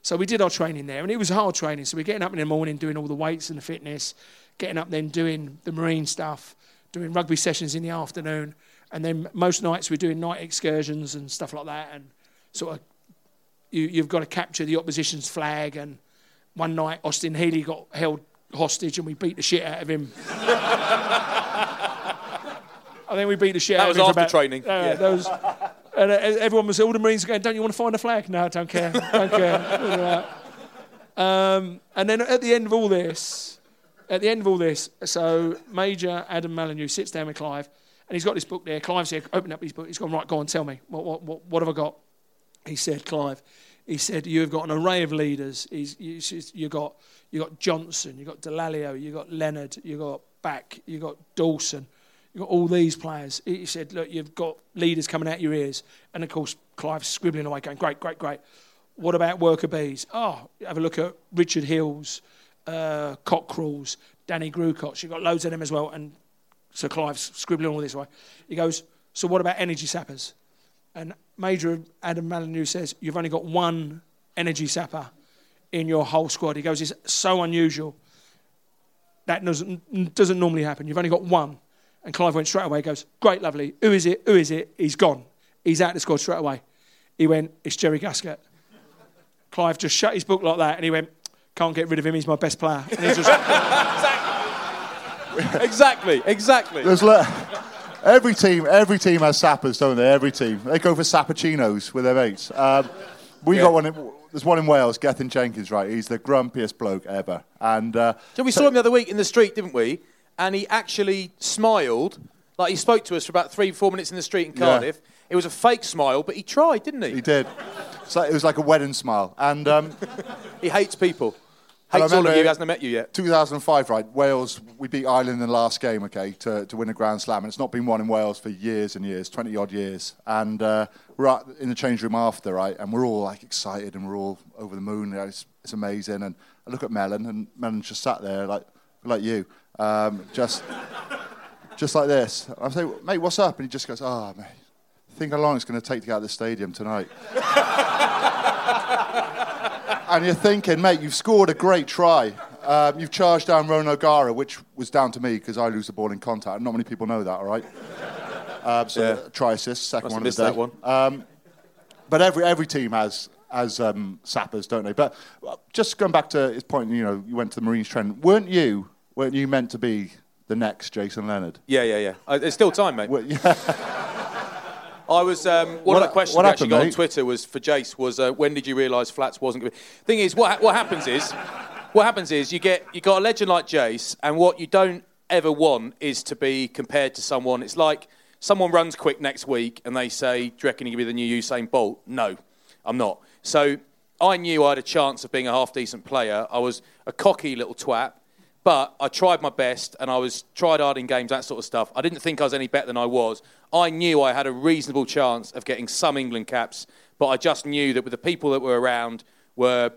So we did our training there, and it was hard training. So we're getting up in the morning, doing all the weights and the fitness, getting up then doing the marine stuff, doing rugby sessions in the afternoon, and then most nights we're doing night excursions and stuff like that, and sort of you, you've got to capture the opposition's flag. And one night, Austin Healey got held hostage, and we beat the shit out of him. *laughs* I think we beat the shit That out of him. for after about- training. Uh, Yeah. that was- and uh, everyone was, all the Marines going, don't you want to find a flag? No, I don't care. Don't care. *laughs* um, and then at the end of all this, at the end of all this, so Major Adam Molyneux sits down with Clive, and he's got this book there. Clive's here, open up his book. He's gone, right, go on, tell me. What, what, what, what have I got? He said, Clive, he said, you've got an array of leaders. He's, you, you got, you got Johnson, you've got Dallaglio, you've got Leonard, you've got Back, you've got Dawson, you've got all these players. He said, look, you've got leaders coming out your ears. And of course, Clive's scribbling away, going, great, great, great. What about worker bees? Oh, have a look at Richard Hills, uh, Cockerills, Danny Grewcocks. You've got loads of them as well. And so Clive's scribbling all this way. He goes, so what about energy sappers? And Major Adam Molyneux says, You've only got one energy sapper in your whole squad. He goes, It's so unusual. That doesn't, doesn't normally happen. You've only got one. And Clive went straight away, he goes, Great, lovely. Who is it? Who is it? He's gone. He's out of the squad straight away. He went, It's Jerry Guscott. Clive just shut his book like that and he went, Can't get rid of him. He's my best player. And he just, *laughs* *laughs* *laughs* exactly, exactly. There's le- every team, every team has sappers, don't they? Every team. They go for sappuccinos with their mates. Um, we got one. In, there's one in Wales, Gethin Jenkins, right? He's the grumpiest bloke ever. And uh, So we saw him the other week in the street, didn't we? And he actually smiled. Like he spoke to us for about three, four minutes in the street in Yeah. Cardiff. It was a fake smile, but he tried, didn't he? he did. So it was like a wedding smile. And um, *laughs* He hates people. Hates all of you. Hasn't met you yet. 2005, right? Wales, we beat Ireland in the last game, okay, to, to win a Grand Slam. And it's not been won in Wales for years and years, 20 odd years. And uh, we're out in the change room after, right? And we're all like excited and we're all over the moon. You know, It's, it's amazing. And I look at Mellon, and Mellon just sat there like, like you, um, just, just like this. I say, mate, what's up? And he just goes, oh, mate, think how long it's going to take to get out of the stadium tonight. *laughs* and you're thinking, mate, you've scored a great try. Um, you've charged down Ronan O'Gara, which was down to me because I lose the ball in contact. Not many people know that, all right? Um, *laughs* so Yeah. try assist, second Must one of the day. that one. Um, but every every team has has um, sappers, don't they? But uh, just going back to his point, you know, you went to the Marines training. Weren't you? Weren't you meant to be the next Jason Leonard? Yeah, yeah, yeah. Uh, there's still time, mate. Well, *laughs* yeah. I was um, one What- of the questions what we actually happened, got on mate? Twitter was for Jace was uh, when did you realise Flats wasn't going to be? Thing is, what ha- what happens is, what happens is you get you got a legend like Jace, and what you don't ever want is to be compared to someone. It's like someone runs quick next week, and they say, "Do you reckon you be the new Usain Bolt?" No, I'm not. So I knew I had a chance of being a half decent player. I was a cocky little twat. But I tried my best and I was tried hard in games, that sort of stuff. I didn't think I was any better than I was. I knew I had a reasonable chance of getting some England caps, but I just knew that with the people that were around were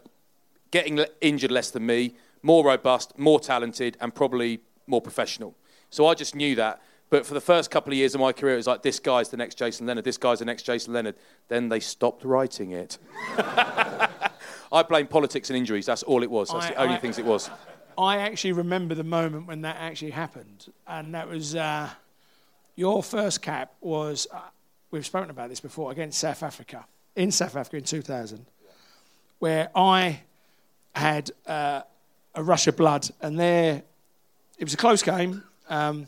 getting injured less than me, more robust, more talented, and probably more professional. So I just knew that. But for the first couple of years of my career, it was like, this guy's the next Jason Leonard, this guy's the next Jason Leonard. Then they stopped writing it. *laughs* I blame politics and injuries. That's all it was. That's I- the only I- things it was. I actually remember the moment when that actually happened, and that was uh, your first cap was. Uh, we've spoken about this before against South Africa in South Africa in 2000, where I had uh, a rush of blood, and there it was a close game. Um,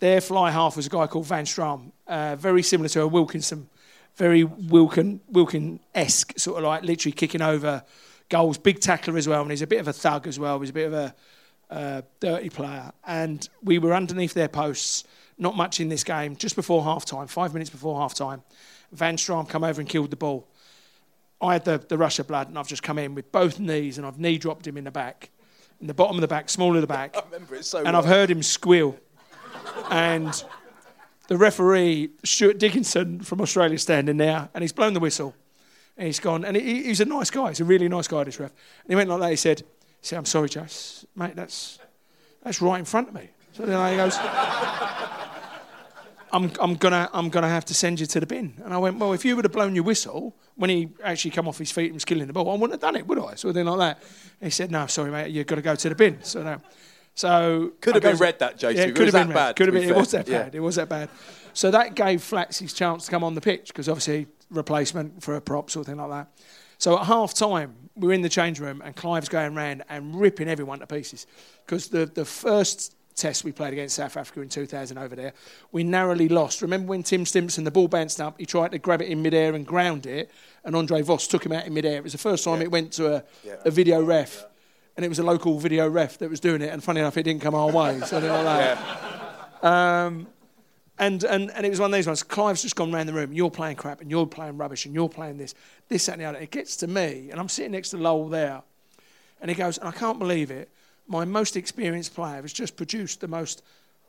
their fly half was a guy called Van Stram, uh, very similar to a Wilkinson, very Wilkin Wilkin esque, sort of like literally kicking over goals, big tackler as well, and he's a bit of a thug as well. He's a bit of a uh, dirty player, and we were underneath their posts. Not much in this game. Just before half time, five minutes before half time, Van Stram come over and killed the ball. I had the, the rush of blood, and I've just come in with both knees, and I've knee dropped him in the back, in the bottom of the back, small of the back. *laughs* I remember it so and well. I've heard him squeal. And the referee, Stuart Dickinson from Australia, standing there, and he's blown the whistle. And he's gone, and he, he's a nice guy. He's a really nice guy, this ref. And he went like that. He said, said I'm sorry, Jace. Mate, that's, that's right in front of me. So then he goes, I'm, I'm gonna I'm gonna have to send you to the bin. And I went, well, if you would have blown your whistle when he actually come off his feet and was killing the ball, I wouldn't have done it, would I? So then like that. And he said, no, sorry, mate, you've got to go to the bin. So no. So Could I have been goes- read that, Jason. Yeah, could was have been bad, Could have to been. be It was fair. that Yeah. bad. It was that bad. So that gave Flats his chance to come on the pitch because obviously replacement for a prop sort of thing like that. So at half time, we're in the change room and Clive's going round and ripping everyone to pieces. Because the, the first test we played against South Africa in 2000 over there, we narrowly lost. Remember when Tim Stimpson, the ball bounced up, he tried to grab it in midair and ground it, and Andre Vos took him out in midair. It was the first time Yeah. it went to a, Yeah. a video ref, and it was a local video ref that was doing it, and funny enough, it didn't come our way. So like that. Um, and, and, and it was one of these ones. Clive's just gone round the room. You're playing crap, and you're playing rubbish, and you're playing this, this, that, and the other. It gets to me, and I'm sitting next to Lowell there, and he goes, and I can't believe it. My most experienced player has just produced the most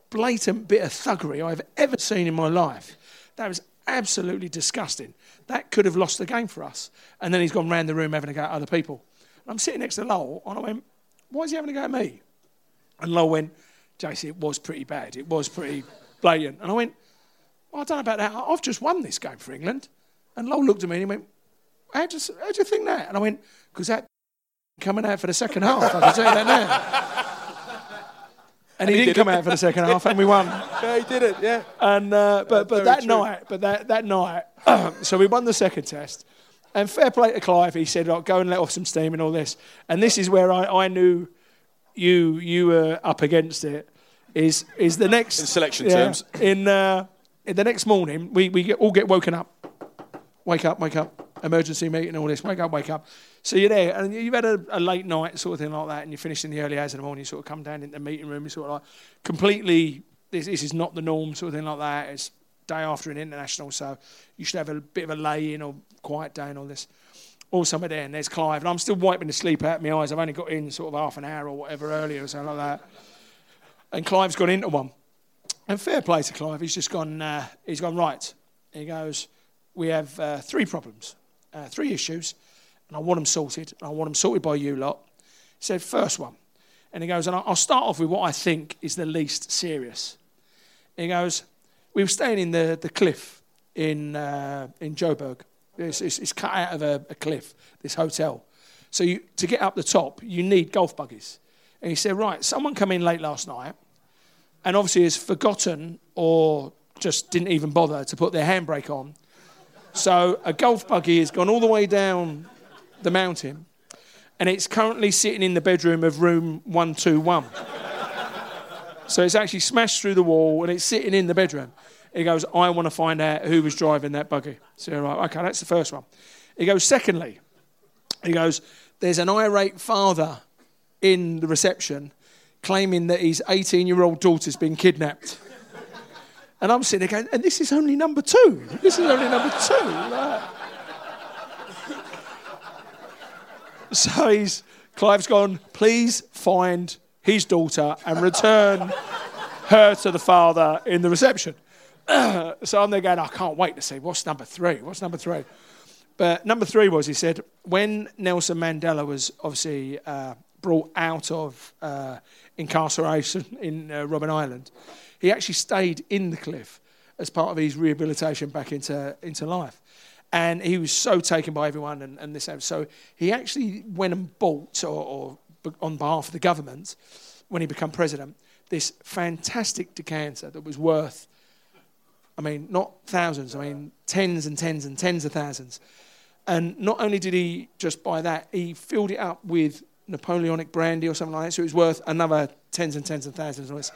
blatant bit of thuggery I've ever seen in my life. That was absolutely disgusting. That could have lost the game for us. And then he's gone round the room having a go at other people. And I'm sitting next to Lowell, and I went, why is he having a go at me? And Lowell went, JC, it was pretty bad. It was pretty blatant. And I went, well, I don't know about that. I've just won this game for England. And Lowell looked at me and he went, how do you, how do you think that? And I went, because that coming out for the second half. I can tell you that now. And he, didn't come out for the second half, and we won. *laughs* Yeah, he did it. Yeah. And uh, but but that true. night, but that that night, *clears throat* so we won the second test. And fair play to Clive, he said, "Look, go and let off some steam and all this." And this is where I, I knew you you were up against it. Is is the next In selection terms. in uh, in the next morning we we get, all get woken up. Wake up, wake up, emergency meeting, all this. Wake up, wake up. So you're there, and you've had a, a late night sort of thing like that, and you finish in the early hours of the morning. You sort of come down into the meeting room. You sort of like completely. This, this is not the norm, sort of thing like that. It's day after an international, so you should have a bit of a lay in or quiet day and all this. All somewhere there, and there's Clive, and I'm still wiping the sleep out of my eyes. I've only got in sort of half an hour or whatever earlier or something like that. And Clive's gone into one. And fair play to Clive, he's just gone, uh, he's gone, right. He goes, we have uh, three problems, uh, three issues, and I want them sorted, and I want them sorted by you lot. He said, first one. And he goes, and I'll start off with what I think is the least serious. He goes, we were staying in the, the cliff in, uh, in Joburg. It's, it's, it's cut out of a, a cliff, this hotel. So you, to get up the top, you need golf buggies. And he said, right, someone come in late last night and obviously has forgotten or just didn't even bother to put their handbrake on. So a golf buggy has gone all the way down the mountain and it's currently sitting in the bedroom of room 121. So it's actually smashed through the wall and it's sitting in the bedroom. He goes, I want to find out who was driving that buggy. So, right, okay, that's the first one. He goes, secondly, he goes, there's an irate father in the reception claiming that his 18 year old daughter's been kidnapped. And I'm sitting there going, and this is only number two. This is only number two. Like- *laughs* so he's, Clive's gone, please find his daughter and return her to the father in the reception. *clears throat* so I'm there going, I can't wait to see what's number three. What's number three? But number three was, he said, when Nelson Mandela was obviously uh, brought out of uh, incarceration in uh, Robben Island, he actually stayed in the cliff as part of his rehabilitation back into, into life. And he was so taken by everyone and, and this. So he actually went and bought, or, or on behalf of the government, when he became president, this fantastic decanter that was worth I mean, not thousands, I mean, tens and tens and tens of thousands. And not only did he just buy that, he filled it up with Napoleonic brandy or something like that, so it was worth another tens and tens of thousands. of this.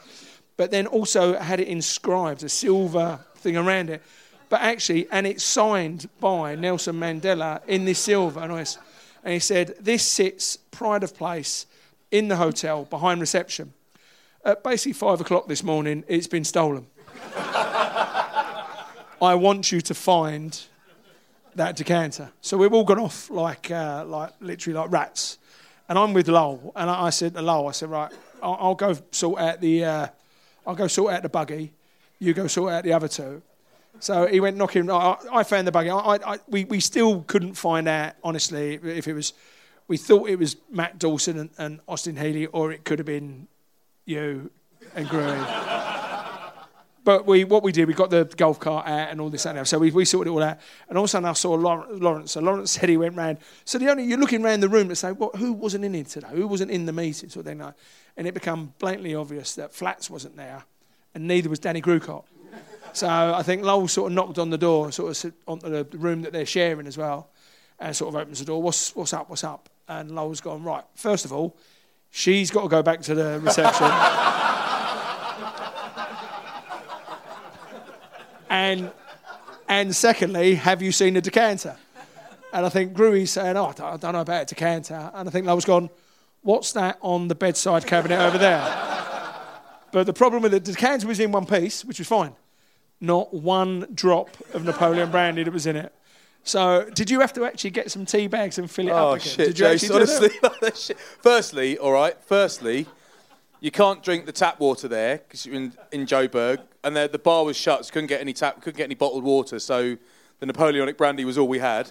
But then also had it inscribed, a silver thing around it. But actually, and it's signed by Nelson Mandela in this silver. And, I he said, This sits pride of place in the hotel behind reception. At basically five o'clock this morning, it's been stolen. I want you to find that decanter. So we've all gone off like, uh, like literally like rats. And I'm with Lowell, and I, said Lowell, I said, right, I'll, I'll go sort out the, uh, I'll go sort out the buggy. You go sort out the other two. So he went knocking. I, I found the buggy. I, I, we, we still couldn't find out, honestly, if it was. We thought it was Matt Dawson and, and Austin Healey, or it could have been you and Gruey. But we, what we did, we got the golf cart out and all this and that. So we, we sorted it all out. And all of a sudden, I saw Lawrence. So Lawrence said he went round. So the only you're looking around the room to say, what, who wasn't in here today? Who wasn't in the meeting? Of thing. And it became blatantly obvious that Flats wasn't there, and neither was Danny Grewcock. So I think Lowell sort of knocked on the door, sort of onto the room that they're sharing as well. and sort of opens the door. What's what's up? What's up? And Lowell's gone right. First of all, she's got to go back to the reception. *laughs* and and secondly, have you seen the decanter? And I think Gruey's saying, oh, I don't, I don't know about a decanter. And I think Lowell's gone, what's that on the bedside cabinet over there? But the problem with the decanter was in one piece, which was fine. Not one drop of Napoleon brandy that was in it. So, did you have to actually get some tea bags and fill it Oh up again? shit, did you do honestly. *laughs* Firstly, all right. Firstly, you can't drink the tap water there because you're in, in Joburg, and the, the bar was shut, so couldn't get any tap, couldn't get any bottled water. So the Napoleonic brandy was all we had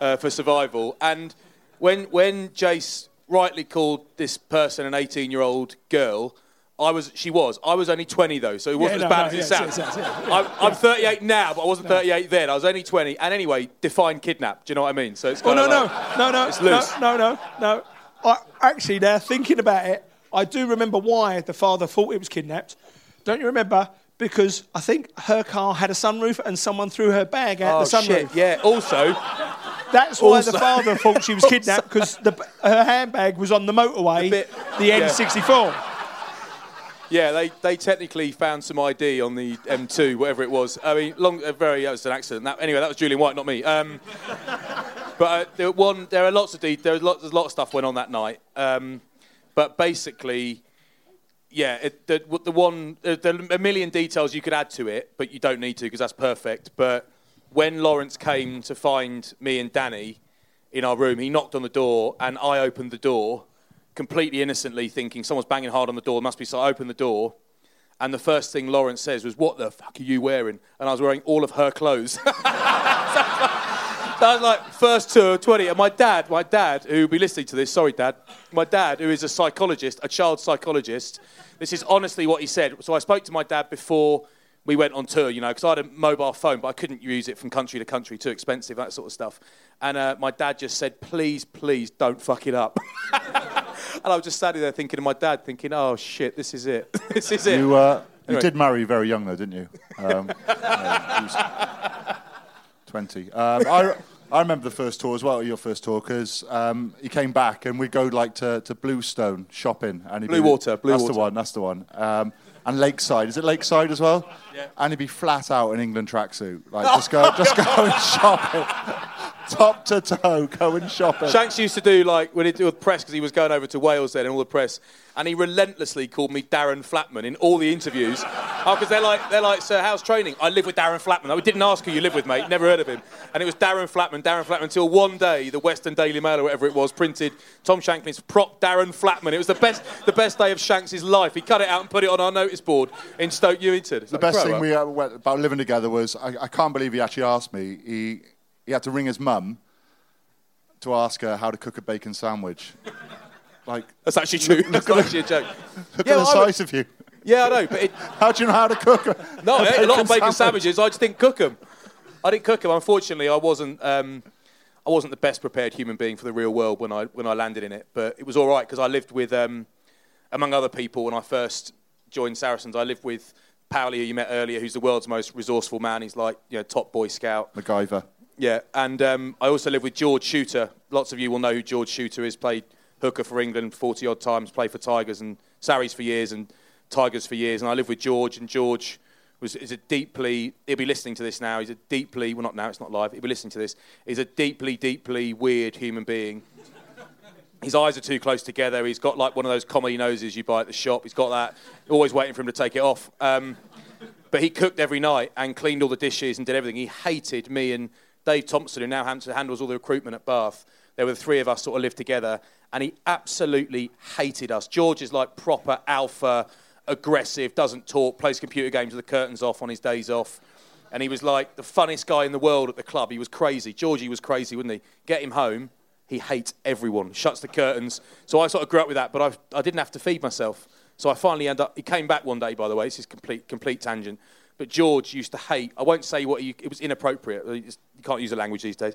uh, for survival. And when when Jace rightly called this person an 18-year-old girl. I was, she was. I was only 20 though, so it wasn't no, as bad no, as it sounds. yeah, I'm, I'm 38 now, but I wasn't 38 then. I was only 20. And anyway, define kidnap. Do you know what I mean? So it's Oh no of no no no no no no no. I, actually, now thinking about it, I do remember why the father thought it was kidnapped. Don't you remember? Because I think her car had a sunroof and someone threw her bag out Oh the sunroof. shit! Yeah. Also, That's why the father thought she was *laughs* kidnapped because her handbag was on the motorway, The bit- the yeah. N64. yeah, they, they technically found some ID on the M2, whatever it was. I mean, long, uh, very that was an accident. That, anyway, that was Julian White, not me. Um, but uh, there, one, there are lots of de- there was lots, there's a lot of stuff went on that night. Um, but basically, yeah, it, the, the one uh, there a million details you could add to it, but you don't need to because that's perfect. But when Lawrence came to find me and Danny in our room, he knocked on the door, and I opened the door completely innocently, thinking someone's banging hard on the door. Must be so. I opened the door, and the first thing Lawrence says was, "What the fuck are you wearing?" And I was wearing all of her clothes. *laughs* That was like first tour, 20. And my dad, my dad, who will be listening to this, sorry, dad, my dad, who is a psychologist, a child psychologist, this is honestly what he said. So I spoke to my dad before we went on tour, you know, because I had a mobile phone, but I couldn't use it from country to country, too expensive, that sort of stuff. And uh, my dad just said, please, please don't fuck it up. *laughs* and I was just standing there thinking of my dad, thinking, oh shit, this is it. *laughs* this is it. You, uh, you did marry very young, though, didn't you? Um, *laughs* yeah, 20. Um, I, I remember the first tour as well, your first tour, because um, he came back and we'd go like to, to Bluestone shopping. And he'd Blue be, Water, Blue that's Water. the one, that's the one. Um, and Lakeside, is it Lakeside as well? Yeah. And he'd be flat out in England tracksuit, like *laughs* just go, just going shopping, top to toe, going shopping. Shanks used to do like when he did with press because he was going over to Wales then and all the press, and he relentlessly called me Darren Flatman in all the interviews. oh, because they're like, they're like, sir, how's training? I live with Darren Flatman. I didn't ask who you live with, mate. Never heard of him. And it was Darren Flatman, Darren Flatman, until one day the Western Daily Mail or whatever it was printed Tom Shanklin's prop Darren Flatman. It was the best, the best day of Shanks' life. He cut it out and put it on our notice board in Stoke Newington. It's The like, best thing up. we uh, went about living together was I, I can't believe he actually asked me. He he had to ring his mum to ask her how to cook a bacon sandwich. *laughs* Like, That's actually true. *laughs* That's not actually a joke. look Yeah, at the well, I would- of you. Yeah, I know, but it, *laughs* How do you know how to cook? A, No, ate a lot of bacon sandwich? sandwiches. I just didn't cook them. I didn't cook them. Unfortunately, I wasn't. Um, I wasn't the best prepared human being for the real world when I when I landed in it. But it was all right because I lived with, um, among other people, when I first joined Saracens. I lived with Powley, who you met earlier, who's the world's most resourceful man. He's like you know top Boy Scout. MacGyver. Yeah, and um, I also live with George Chuter. Lots of you will know who George Chuter is. Played hooker for England 40 odd times, played for Tigers and Sarries for years and Tigers for years. And I live with George, and George was is a deeply. He'll be listening to this now. He's a deeply. Well, not now. It's not live. He'll be listening to this. He's a deeply, deeply weird human being. His eyes are too close together. He's got like one of those comedy noses you buy at the shop. He's got that. Always waiting for him to take it off. Um, but he cooked every night and cleaned all the dishes and did everything. He hated me and Dave Thompson, who now handles all the recruitment at Bath. There were the three of us sort of lived together, and he absolutely hated us. George is like proper alpha, aggressive, doesn't talk, plays computer games with the curtains off on his days off. And he was like the funniest guy in the world at the club. He was crazy. Georgie was crazy, wouldn't he? Get him home, he hates everyone, shuts the curtains. So I sort of grew up with that, but I, I didn't have to feed myself. So I finally ended up, he came back one day, by the way, this is complete, complete tangent. But George used to hate, I won't say what he, it was inappropriate. You can't use the language these days.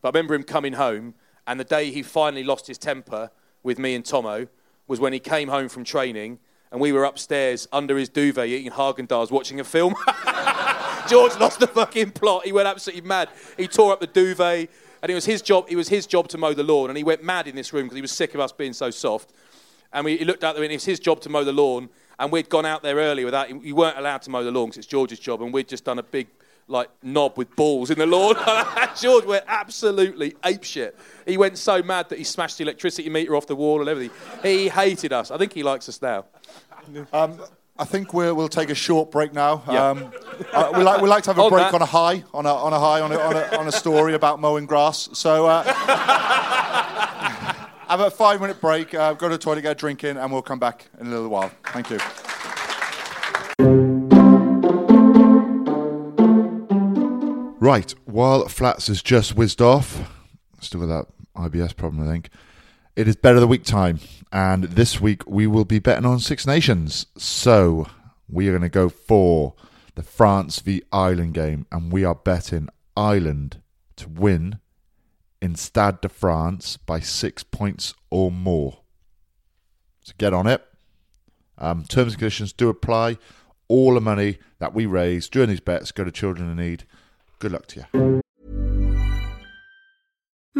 But I remember him coming home, and the day he finally lost his temper with me and Tomo was when he came home from training, and we were upstairs under his duvet eating Haagen-Dazs watching a film. *laughs* George lost the fucking plot. He went absolutely mad. He tore up the duvet and it was his job. It was his job to mow the lawn, and he went mad in this room because he was sick of us being so soft. And we, he looked out there, and it was his job to mow the lawn, and we'd gone out there early without. You weren't allowed to mow the lawn because it's George's job, and we'd just done a big like knob with balls in the lawn. *laughs* George went absolutely apeshit. He went so mad that he smashed the electricity meter off the wall and everything. He hated us. I think he likes us now. Um, I think we'll, we'll take a short break now. Yeah. Um, uh, we, like, we like to have a break that. on a high, on a, on a high, on a, on, a, on a story about mowing grass. So uh, have a five minute break, uh, go to the toilet, get a drink in, and we'll come back in a little while. Thank you. Right, while Flats has just whizzed off, still with that IBS problem, I think. It is better the week time, and this week we will be betting on Six Nations. So we are going to go for the France v Ireland game, and we are betting Ireland to win in Stade de France by six points or more. So get on it. Um, terms and conditions do apply. All the money that we raise during these bets go to children in need. Good luck to you.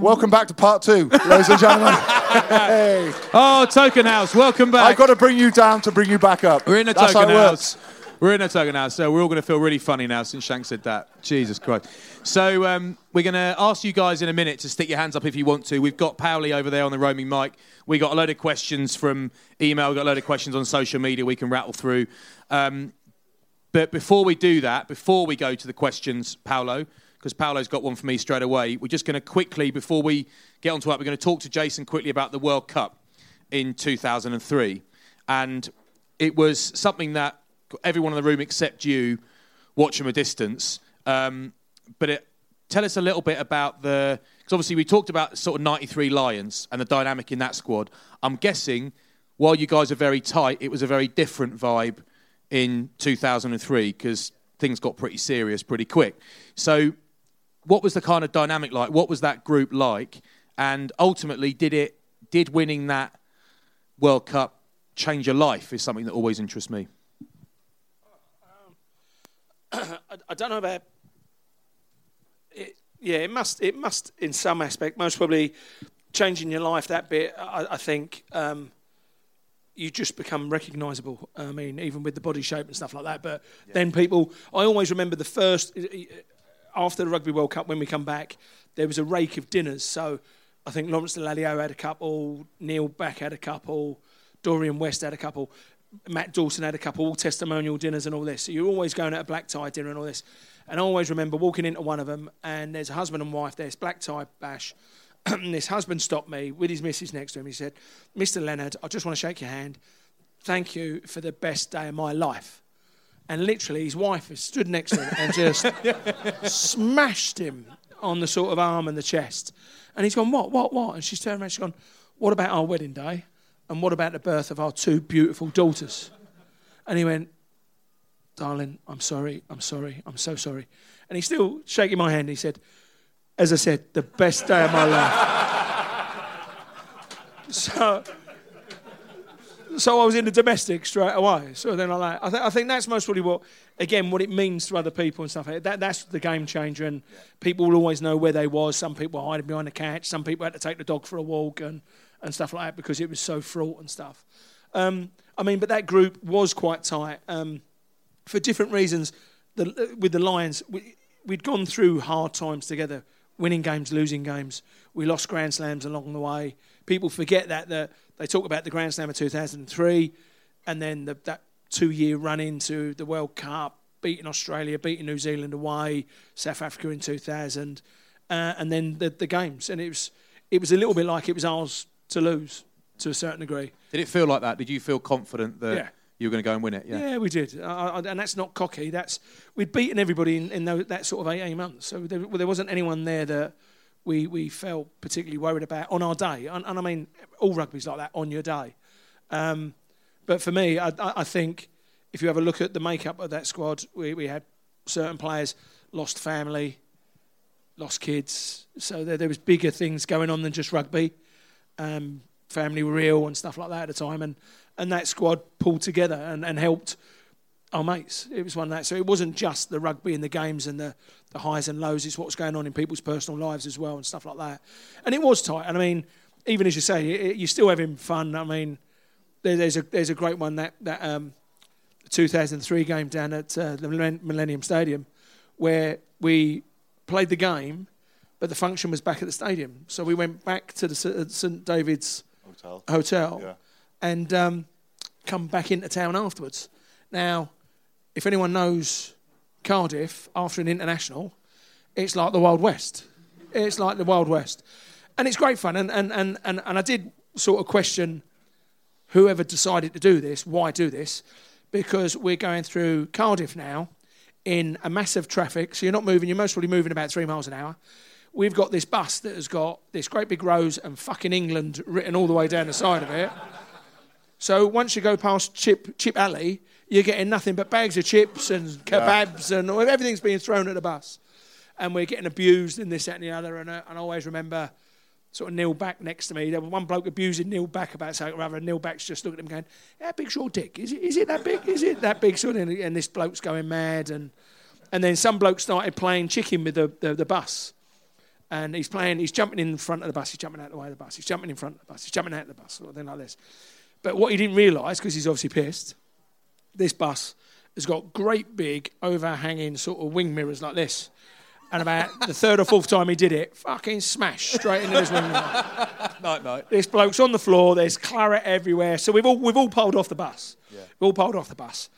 Welcome back to part two, ladies and gentlemen. *laughs* hey. Oh, Token House, welcome back. I've got to bring you down to bring you back up. We're in a That's token how it house. We're in a token house, so we're all going to feel really funny now since Shank said that. Jesus Christ. So um, we're going to ask you guys in a minute to stick your hands up if you want to. We've got Powley over there on the roaming mic. We got a load of questions from email. We've got a load of questions on social media we can rattle through. Um, but before we do that, before we go to the questions, Paolo, because Paolo's got one for me straight away, we're just going to quickly, before we get onto that, we're going to talk to Jason quickly about the World Cup in 2003. And it was something that everyone in the room except you watch from a distance. Um, but it, tell us a little bit about the, because obviously we talked about sort of 93 Lions and the dynamic in that squad. I'm guessing while you guys are very tight, it was a very different vibe in 2003 because things got pretty serious pretty quick. So, what was the kind of dynamic like? What was that group like? And ultimately, did it did winning that World Cup change your life? Is something that always interests me. *clears throat* I, I don't know about. It, yeah, it must. It must, in some aspect, most probably changing your life that bit. I, I think um, you just become recognisable. I mean, even with the body shape and stuff like that. But then people, I always remember the first after the Rugby World Cup when we come back, there was a rake of dinners. So I think Lawrence Dallaglio had a couple, Neil Back had a couple, Dorian West had a couple. Matt Dawson had a couple all testimonial dinners and all this. So you're always going at a black tie dinner and all this. And I always remember walking into one of them, and there's a husband and wife. There's black tie bash. *clears throat* and this husband stopped me with his missus next to him. He said, "Mr. Leonard, I just want to shake your hand. Thank you for the best day of my life." And literally, his wife has stood next to him and just *laughs* smashed him on the sort of arm and the chest. And he's gone, "What? What? What?" And she's turned around. She's gone, "What about our wedding day?" And what about the birth of our two beautiful daughters? And he went, darling, I'm sorry, I'm sorry, I'm so sorry. And he's still shaking my hand. He said, as I said, the best day of my life. *laughs* so, so I was in the domestic straight away. So then I like, I, th- I think that's most probably what, again, what it means to other people and stuff. Like That, that's the game changer, and people will always know where they was. Some people hiding behind the couch. Some people had to take the dog for a walk and, and stuff like that because it was so fraught and stuff. Um, I mean, but that group was quite tight um, for different reasons. The, with the Lions, we, we'd gone through hard times together, winning games, losing games. We lost Grand Slams along the way. People forget that that they talk about the Grand Slam of 2003, and then the, that two-year run into the World Cup, beating Australia, beating New Zealand away, South Africa in 2000, uh, and then the, the games. And it was it was a little bit like it was ours to lose to a certain degree. Did it feel like that? Did you feel confident that Yeah. you were going to go and win it? Yeah, yeah we did, uh, uh, and that's not cocky. That's we'd beaten everybody in, in that sort of eighteen months, so there, well, there wasn't anyone there that we we felt particularly worried about on our day. And, and I mean, all rugby's like that on your day. Um, but for me, I, I think if you have a look at the makeup of that squad, we, we had certain players lost family, lost kids, so there, there was bigger things going on than just rugby. Um, family were ill and stuff like that at the time, and, and that squad pulled together and, and helped our mates. It was one of that. So it wasn't just the rugby and the games and the, the highs and lows. It's what's going on in people's personal lives as well and stuff like that. And it was tight. And I mean, even as you say, it, you're still having fun. I mean, there, there's a there's a great one that that um, 2003 game down at uh, the Millennium Stadium, where we played the game, but the function was back at the stadium. So we went back to the St David's Hotel. hotel Yeah. and um, come back into town afterwards. Now, if anyone knows Cardiff after an international, it's like the Wild West. It's like the Wild West. And it's great fun. And, and, and, and, and I did sort of question whoever decided to do this, why do this? Because we're going through Cardiff now in a massive traffic. So you're not moving, you're most probably moving about three miles an hour. We've got this bus that has got this great big rose and fucking England written all the way down the side of it. So once you go past Chip Chip Alley, you're getting nothing but bags of chips and kebabs and everything's being thrown at the bus. And we're getting abused and this, that, and the other. And, uh, and I always remember sort of Neil Back next to me. There was one bloke abusing Neil Back about something or other. And Neil Back's just looking at him going, How big's your dick? Is it, is it that big? Is it that big? And, and this bloke's going mad. And, and then some bloke started playing chicken with the, the, the bus. And he's playing, he's jumping in front of the bus, he's jumping out the way of the bus, he's jumping in front of the bus, he's jumping out of the bus, sort of thing like this. But what he didn't realise, because he's obviously pissed, this bus has got great big overhanging sort of wing mirrors like this. And about the third or fourth time he did it, fucking smash straight into this wing mirror. *laughs* Night, night. This bloke's on the floor, there's claret everywhere. So we've all, we've all pulled off the bus. We've all pulled off the bus.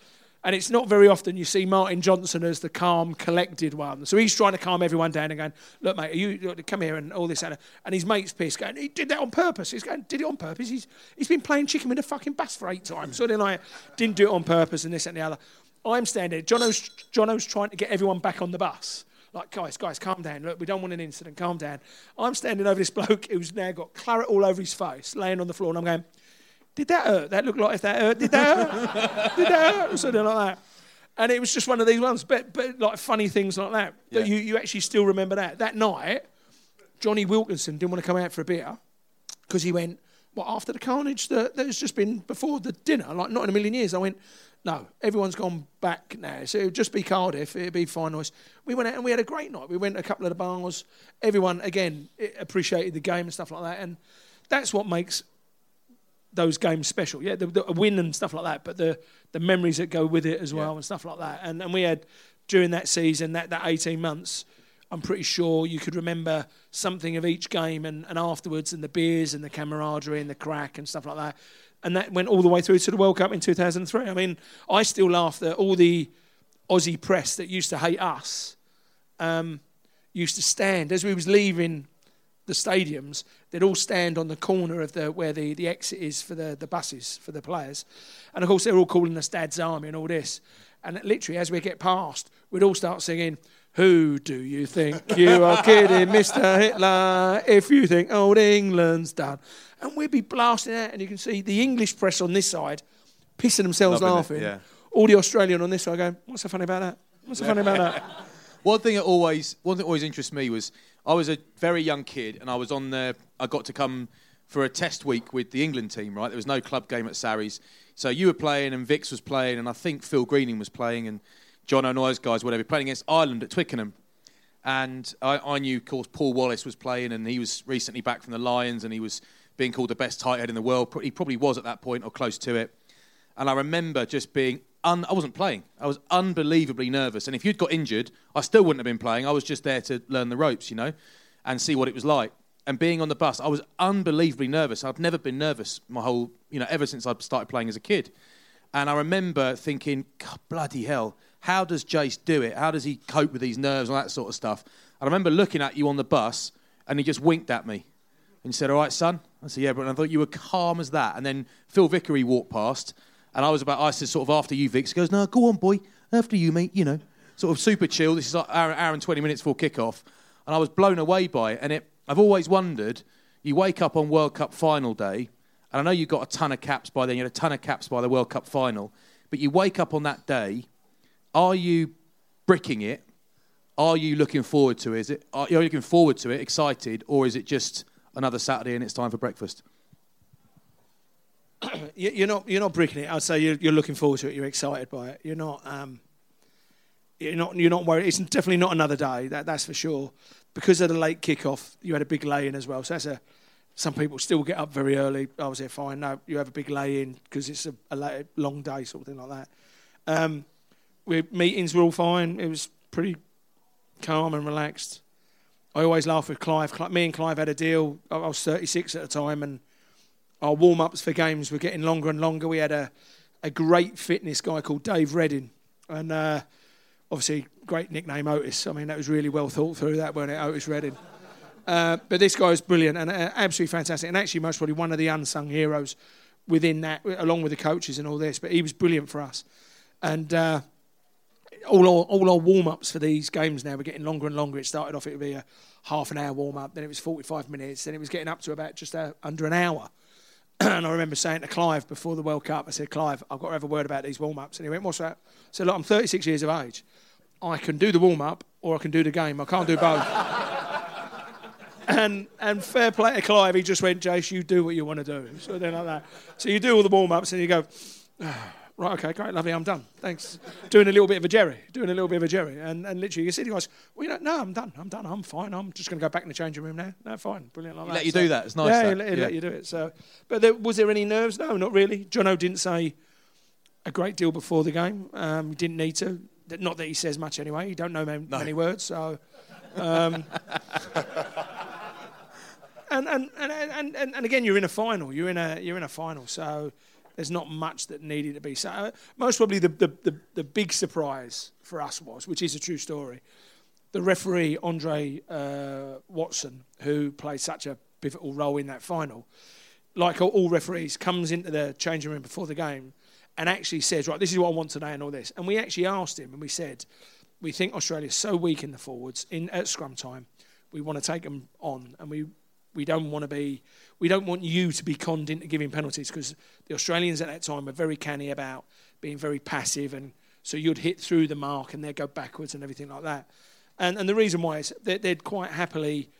And it's not very often you see Martin Johnson as the calm, collected one. So he's trying to calm everyone down and going, look, mate, you come here and all this. And, and his mate's pissed, going, he did that on purpose. He's going, did it on purpose. He's, he's been playing chicken with a fucking bus for eight times. So then I didn't do it on purpose and this and the other. I'm standing there. Jono's, Jono's trying to get everyone back on the bus. Like, guys, guys, calm down. Look, we don't want an incident. Calm down. I'm standing over this bloke who's now got claret all over his face, laying on the floor, and I'm going, did that hurt? That looked like if that hurt. Did that hurt? *laughs* did that hurt? Something like that. And it was just one of these ones, but, but like funny things like that. That you, you actually still remember that. That night, Jonny Wilkinson didn't want to come out for a beer because he went, well, after the carnage that, that has just been before the dinner, like not in a million years. I went, no, everyone's gone back now. So it would just be Cardiff, it'd be fine noise. We went out and we had a great night. We went to a couple of the bars. Everyone, again, appreciated the game and stuff like that. And that's what makes those games special. Yeah, the, the a win and stuff like that, but the, the memories that go with it as well and stuff like that. And, and we had, during that season, that, that 18 months, I'm pretty sure you could remember something of each game and, and afterwards, and the beers and the camaraderie and the crack and stuff like that. And that went all the way through to the World Cup in 2003. I mean, I still laugh that all the Aussie press that used to hate us um, used to stand as we was leaving the stadiums. They'd all stand on the corner of the where the, the exit is for the, the buses for the players, and of course they're all calling us Dad's Army and all this. And literally, as we get past, we'd all start singing. Who do you think you are kidding, Mr. Hitler? If you think old England's done. And we'd be blasting out, and you can see the English press on this side pissing themselves Loving it, laughing. yeah. all the Australian on this side going, what's so funny about that? What's so funny about that? *laughs* One thing that always, one thing that always interests me was I was a very young kid and I was on the, I got to come for a test week with the England team. Right, there was no club game at Sarries, so you were playing and Vix was playing and I think Phil Greening was playing and John O'Noy's guys, whatever, playing against Ireland at Twickenham. And I, I knew, of course, Paul Wallace was playing and he was recently back from the Lions and he was being called the best tight head in the world. He probably was at that point or close to it. And I remember just being, un- I wasn't playing. I was unbelievably nervous. And if you'd got injured, I still wouldn't have been playing. I was just there to learn the ropes, you know, and see what it was like. And being on the bus, I was unbelievably nervous. I've never been nervous my whole, you know, ever since I started playing as a kid. And I remember thinking, God, bloody hell, how does Jace do it? How does he cope with these nerves and that sort of stuff? And I remember looking at you on the bus, and he just winked at me. And he said, All right, son? I said, Yeah, but I thought you were calm as that. And then Phil Vickery walked past, and I was about, I said, sort of after you, Vix. He goes, No, go on, boy. After you, mate, you know. Sort of super chill. This is like hour, hour and 20 minutes before kickoff. And I was blown away by it. And it, I've always wondered you wake up on World Cup final day, and I know you got a ton of caps by then, you had a ton of caps by the World Cup final, but you wake up on that day, are you bricking it? Are you looking forward to it? Is it are you looking forward to it, excited, or is it just another Saturday and it's time for breakfast? *clears throat* you're not you're not bricking it. I'd say you're, you're looking forward to it. You're excited by it. You're not um, you're not you're not worried. It's definitely not another day. That that's for sure. Because of the late kickoff, you had a big lay in as well. So that's a some people still get up very early. I was there fine. No, you have a big lay in because it's a, a late, long day, sort of thing like that. Um, we meetings were all fine. It was pretty calm and relaxed. I always laugh with Clive. Me and Clive had a deal. I was 36 at the time, and our warm ups for games were getting longer and longer. We had a, a great fitness guy called Dave Reddin, and uh, obviously, great nickname Otis. I mean, that was really well thought through, that, weren't it, Otis Redding? Uh, but this guy was brilliant and uh, absolutely fantastic, and actually, most probably one of the unsung heroes within that, along with the coaches and all this. But he was brilliant for us. And uh, all our, all our warm ups for these games now were getting longer and longer. It started off, it would be a half an hour warm up, then it was 45 minutes, then it was getting up to about just uh, under an hour. *clears throat* and I remember saying to Clive before the World Cup, I said, Clive, I've got to have a word about these warm ups. And he went, What's that? I said, Look, I'm 36 years of age. I can do the warm up or I can do the game. I can't do both. *laughs* and and fair play to Clive, he just went, Jace, you do what you want to do. So then like that. So you do all the warm ups and you go, oh, Right, okay, great, lovely, I'm done. Thanks. Doing a little bit of a Jerry, doing a little bit of a Jerry. And, and literally, you see the guys, well, you know, no, I'm done, I'm done, I'm fine. I'm just going to go back in the changing room now. No, fine, brilliant. Like he that. let you so, do that, it's nice. Yeah, that. he let, he yeah. let you do it. So, But there, was there any nerves? No, not really. Jono didn't say a great deal before the game. Um, he didn't need to. Not that he says much anyway. He don't know many, No. many words, so. Um, *laughs* and, and, and, and, and, and again, you're in a final. You're in a you're in a final, so there's not much that needed to be said. Uh, most probably the, the, the, the big surprise for us was, which is a true story, the referee Andre uh, Watson, who played such a pivotal role in that final, like all, referees, comes into the changing room before the game and actually says, right, this is what I want today and all this. And we actually asked him and we said, we think Australia's so weak in the forwards in at scrum time, we want to take them on and we we don't want to be we don't want you to be conned into giving penalties because the Australians at that time were very canny about being very passive and so you'd hit through the mark and they'd go backwards and everything like that. And and the reason why is that they'd quite happily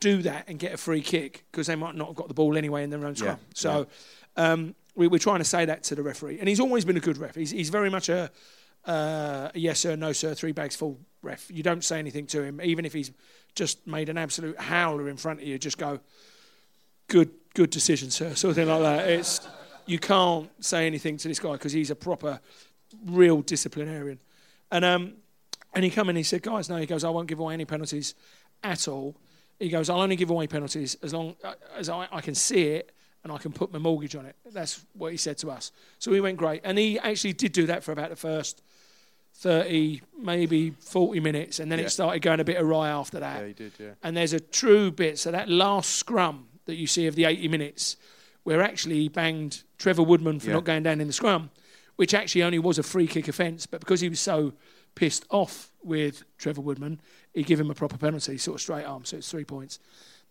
do that and get a free kick because they might not have got the ball anyway in their own scrum. Yeah, So um, we, we're trying to say that to the referee, and he's always been a good ref. He's, he's very much a, uh, a yes sir, no sir, three bags full ref. You don't say anything to him, even if he's just made an absolute howler in front of you. Just go, good, good decision, sir. Something like that. It's you can't say anything to this guy because he's a proper, real disciplinarian. And um, and he come in, he said, guys, no, he goes, I won't give away any penalties at all. He goes, I'll only give away penalties as long uh, as I, I can see it and I can put my mortgage on it. That's what he said to us. So we went great, and he actually did do that for about the first. 30, maybe 40 minutes, and then Yeah. it started going a bit awry after that. Yeah, he did, yeah. And there's a true bit. So that last scrum that you see of the 80 minutes, where actually he banged Trevor Woodman for Yeah. not going down in the scrum, which actually only was a free kick offence. But because he was so pissed off with Trevor Woodman, he gave him a proper penalty, sort of straight arm. So it's three points.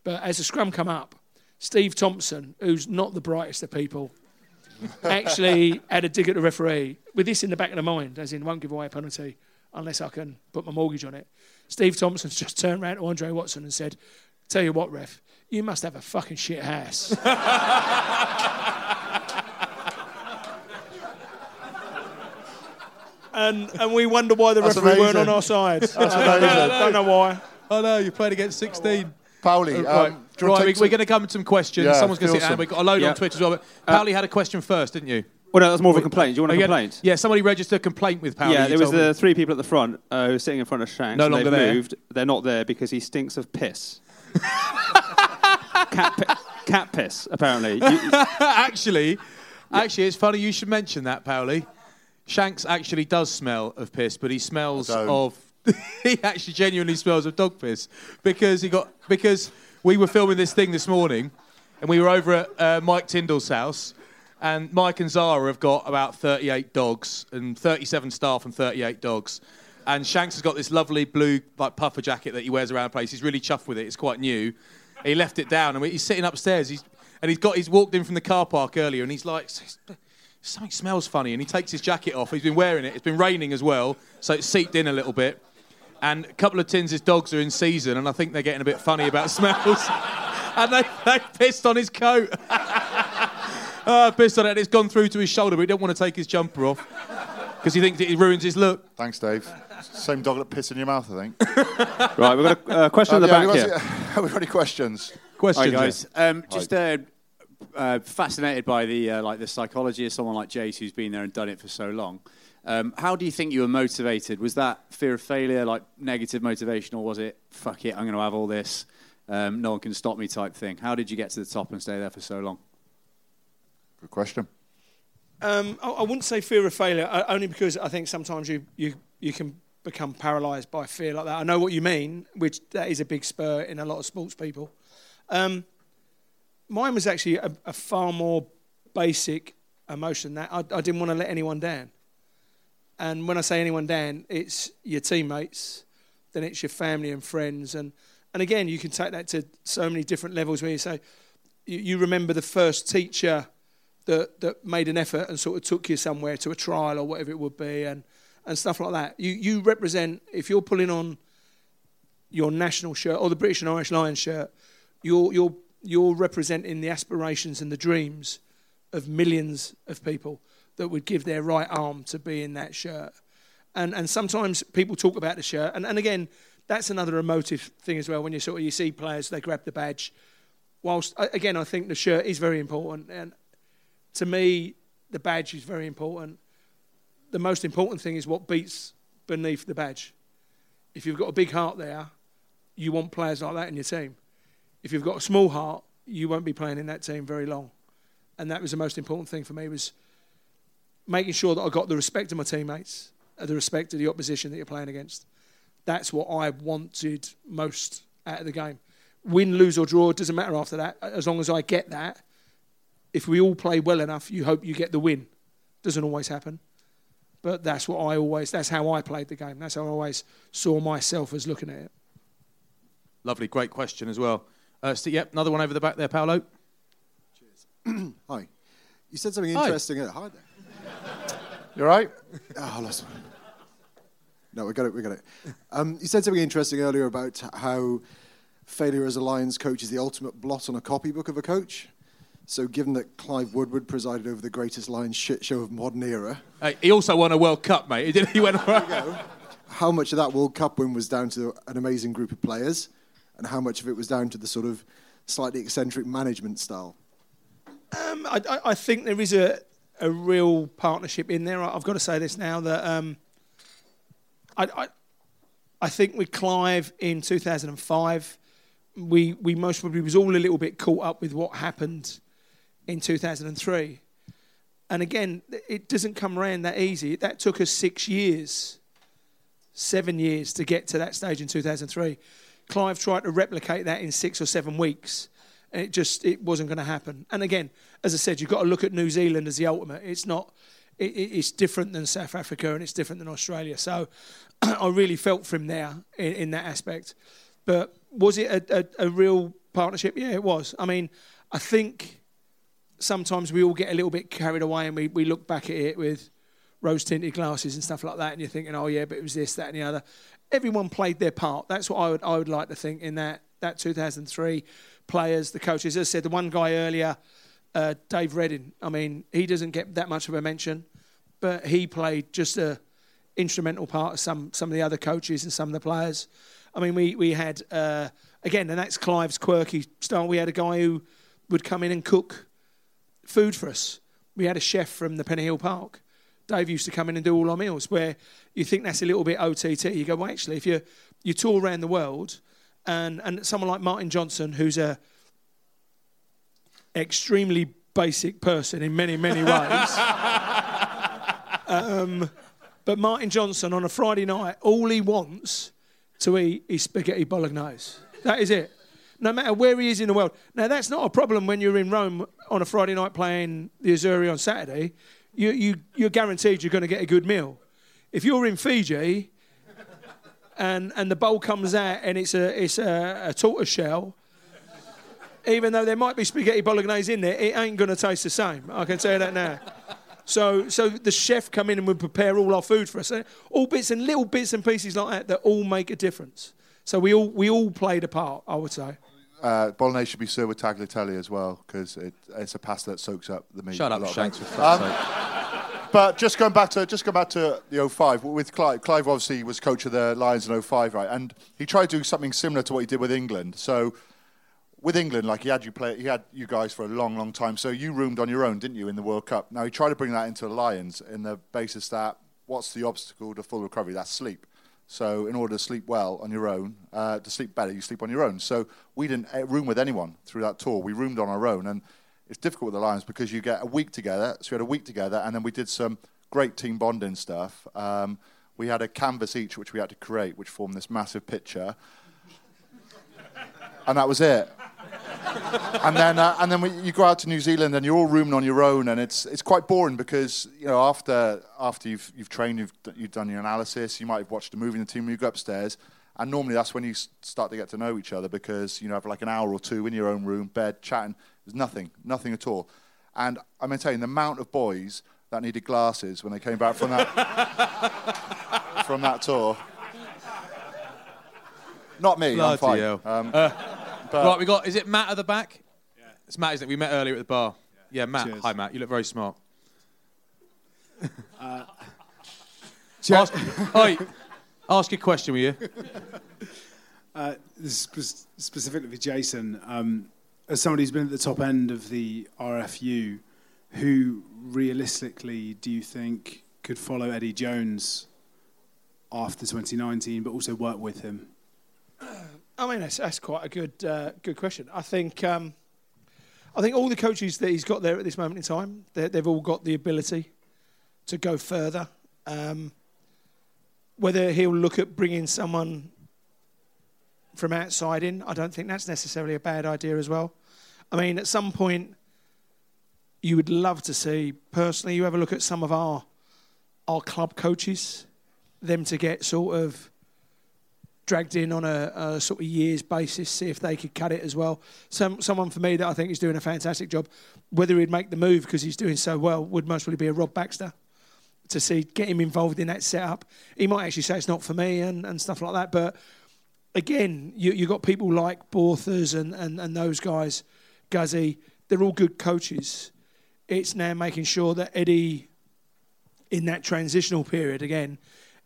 But as the scrum come up, Steve Thompson, who's not the brightest of people, actually had a dig at the referee with this in the back of the mind, as in won't give away a penalty unless I can put my mortgage on it. Steve Thompson's just turned around to Andre Watson and said, Tell you what, ref, you must have a fucking shit house. *laughs* and, and we wonder why the That's referee weren't on our side. That's *laughs* I amazing. don't know why. I know you played against 16. Powley, Uh, um, right, do you wanna right take we, we're going to come to some questions. Yeah, Someone's going to feel sit down. We've got a load Yeah. on Twitter as well. But Uh, Powley had a question first, didn't you? Well, no, that's more of a complaint. Do you want a Oh, you had- complaint? Yeah, somebody registered a complaint with Powley. yeah, you there was told me. the three people at the front uh, who were sitting in front of Shanks. No and longer they've there. moved. They're not there because he stinks of piss. *laughs* cat, pi- cat piss, apparently. You- *laughs* actually, actually, it's funny you should mention that, Powley. Shanks actually does smell of piss, but he smells of. *laughs* he actually genuinely smells of dog piss because he got because we were filming this thing this morning, and we were over at uh, Mike Tindall's house, and Mike and Zara have got about 38 dogs and 37 staff and 38 dogs. And Shanks has got this lovely blue like puffer jacket that he wears around the place. He's really chuffed with it. It's quite new. He left it down, and he's sitting upstairs. He's and he's got he's walked in from the car park earlier, and he's like, something smells funny, and he takes his jacket off. He's been wearing it. It's been raining as well, so it's seeped in a little bit. And a couple of tins, his dogs are in season, and I think they're getting a bit funny about *laughs* smells. and they, they pissed on his coat. uh, *laughs* pissed on it, and it's gone through to his shoulder, but he don't want to take his jumper off because he thinks it ruins his look. Thanks, Dave. Same dog that pissed in your mouth, I think. *laughs* right, we've got a uh, question Um, at the yeah, back here. got, have we got any questions? Questions, Hi guys. yeah. Um, just uh, uh, fascinated by the uh, like the psychology of someone like Jace who's been there and done it for so long. Um, how do you think you were motivated? Was that fear of failure, like negative motivation, or was it fuck it, I'm going to have all this, um, no one can stop me type thing? How did you get to the top and stay there for so long? Good question. Um, I, I wouldn't say fear of failure, uh, only because I think sometimes you, you, you can become paralysed by fear like that. I know what you mean, which that is a big spur in a lot of sports people. Um, mine was actually a, a far more basic emotion that I, I didn't want to let anyone down. And when I say anyone down, it's your teammates, then it's your family and friends. And, and again, you can take that to so many different levels where you say, you, you remember the first teacher that, that made an effort and sort of took you somewhere to a trial or whatever it would be and, and stuff like that. You, you represent, if you're pulling on your national shirt or the British and Irish Lions shirt, you're, you're, you're representing the aspirations and the dreams of millions of people that would give their right arm to be in that shirt. And, and sometimes people talk about the shirt, and, and again, that's another emotive thing as well. When you sort of you see players, they grab the badge. Whilst again, I think the shirt is very important, and to me, the badge is very important. The most important thing is what beats beneath the badge. If you've got a big heart there, you want players like that in your team. If you've got a small heart, you won't be playing in that team very long. And that was the most important thing for me was making sure that I got the respect of my teammates, uh, the respect of the opposition that you're playing against. That's what I wanted most out of the game. Win, lose, or draw, it doesn't matter after that. As long as I get that, if we all play well enough, you hope you get the win. Doesn't always happen. But that's what I always, that's how I played the game. That's how I always saw myself as looking at it. Lovely, great question as well. Uh, Steve, yep, another one over the back there, Paolo. Cheers. *clears throat* Hi. You said something interesting. uh, Hi there. You all right? Oh, I lost one. No, we got it. We got it. Um, you said something interesting earlier about how failure as a Lions coach is the ultimate blot on a copybook of a coach. So, given that Clive Woodward presided over the greatest Lions shit show of modern era, Hey, he also won a World Cup, mate. He, *laughs* did, he went. how much of that World Cup win was down to an amazing group of players, and how much of it was down to the sort of slightly eccentric management style? Um, I, I- I think there is a, a real partnership in there. I've got to say this now that um, I, I, I think with Clive in 2005, we, we most probably was all a little bit caught up with what happened in 2003. And again, it doesn't come around that easy. That took us six years, seven years to get to that stage in 2003. Clive tried to replicate that in six or seven weeks, and it just it wasn't going to happen. And again, as I said, you've got to look at New Zealand as the ultimate. It's not. It, it- it's different than South Africa, and it's different than Australia. So, *clears throat* I really felt for him there in, in that aspect. But was it a, a, a real partnership? Yeah, it was. I mean, I think sometimes we all get a little bit carried away and we, we look back at it with rose tinted glasses and stuff like that, and you're thinking, oh yeah, but it was this, that, and the other. Everyone played their part. That's what I would I would like to think in that that 2003 players, the coaches. As I said, the one guy earlier, uh, Dave Reddin. I mean, he doesn't get that much of a mention, but he played just a instrumental part of some some of the other coaches and some of the players. I mean, we we had uh, again, and that's Clive's quirky style. We had a guy who would come in and cook food for us. We had a chef from the Penny Hill Park. Dave used to come in and do all our meals. Where you think that's a little bit OTT, you go, well, actually, if you you tour around the world, and and someone like Martin Johnson, who's a extremely basic person in many many *laughs* ways. um, but Martin Johnson on a Friday night, all he wants to eat is spaghetti bolognese. That is it. No matter where he is in the world. Now, that's not a problem when you're in Rome on a Friday night playing the Azzurri on Saturday. You, you, you're guaranteed you're going to get a good meal. If you're in Fiji and, and the bowl comes out and it's a, it's a, a tortoise shell, even though there might be spaghetti bolognese in there, it ain't going to taste the same. I can tell you that now. So, so the chef come in and would prepare all our food for us. All bits and little bits and pieces like that that all make a difference. So we all we all played a part, I would say. Uh, bolognese should be served with tagliatelle as well because it, it's a pasta that soaks up the meat. Shut up, lot Shanks. For fuck's Um, sake. But just going back to just go back to the 05 with Clive. Clive obviously was coach of the Lions in 05, right? And he tried to do something similar to what he did with England. So with England, like he had you play, he had you guys for a long, long time. So you roomed on your own, didn't you, in the World Cup? Now he tried to bring that into the Lions in the basis that what's the obstacle to full recovery? That's sleep. So in order to sleep well on your own, uh, to sleep better, you sleep on your own. So we didn't uh, room with anyone through that tour. We roomed on our own, and it's difficult with the Lions because you get a week together. So we had a week together, and then we did some great team bonding stuff. Um, we had a canvas each, which we had to create, which formed this massive picture, *laughs* and that was it. *laughs* and then, uh, and then we, you go out to New Zealand and you're all rooming on your own, and it's it's quite boring because you know after after you've you've trained, you've you've done your analysis, you might have watched a movie in the team, you go upstairs, and normally that's when you start to get to know each other because you know have like an hour or two in your own room, bed, chatting. There's nothing, nothing at all, and I'm telling the amount of boys that needed glasses when they came back from that *laughs* from that tour. Not me, I'm Bloody fine. hell. Um, Uh, but- right, we got. Is it Matt at the back? Yeah. It's Matt, isn't it? We met earlier at the bar. Yeah, Matt. Cheers. Hi, Matt. You look very smart. Ja- *laughs* ask, *laughs* oi, ask your question, will you? *laughs* Uh, this is specifically for Jason. Um, as somebody who's been at the top end of the RFU, who realistically do you think could follow Eddie Jones after 2019, but also work with him? I mean, that's, that's quite a good uh, good question. I think um, I think all the coaches that he's got there at this moment in time, they- they've all got the ability to go further. Um, whether he'll look at bringing someone from outside in, I don't think that's necessarily a bad idea as well. I mean, at some point, you would love to see personally. You have a look at some of our our club coaches, them to get sort of dragged in on a, a sort of years basis, see if they could cut it as well. Some someone for me that I think is doing a fantastic job. Whether he'd make the move because he's doing so well would most probably be a Rob Baxter to see get him involved in that setup. He might actually say it's not for me and, and stuff like that. But again, you you got people like Borthers and, and, and those guys, Guzzy, they're all good coaches. It's now making sure that Eddie in that transitional period again,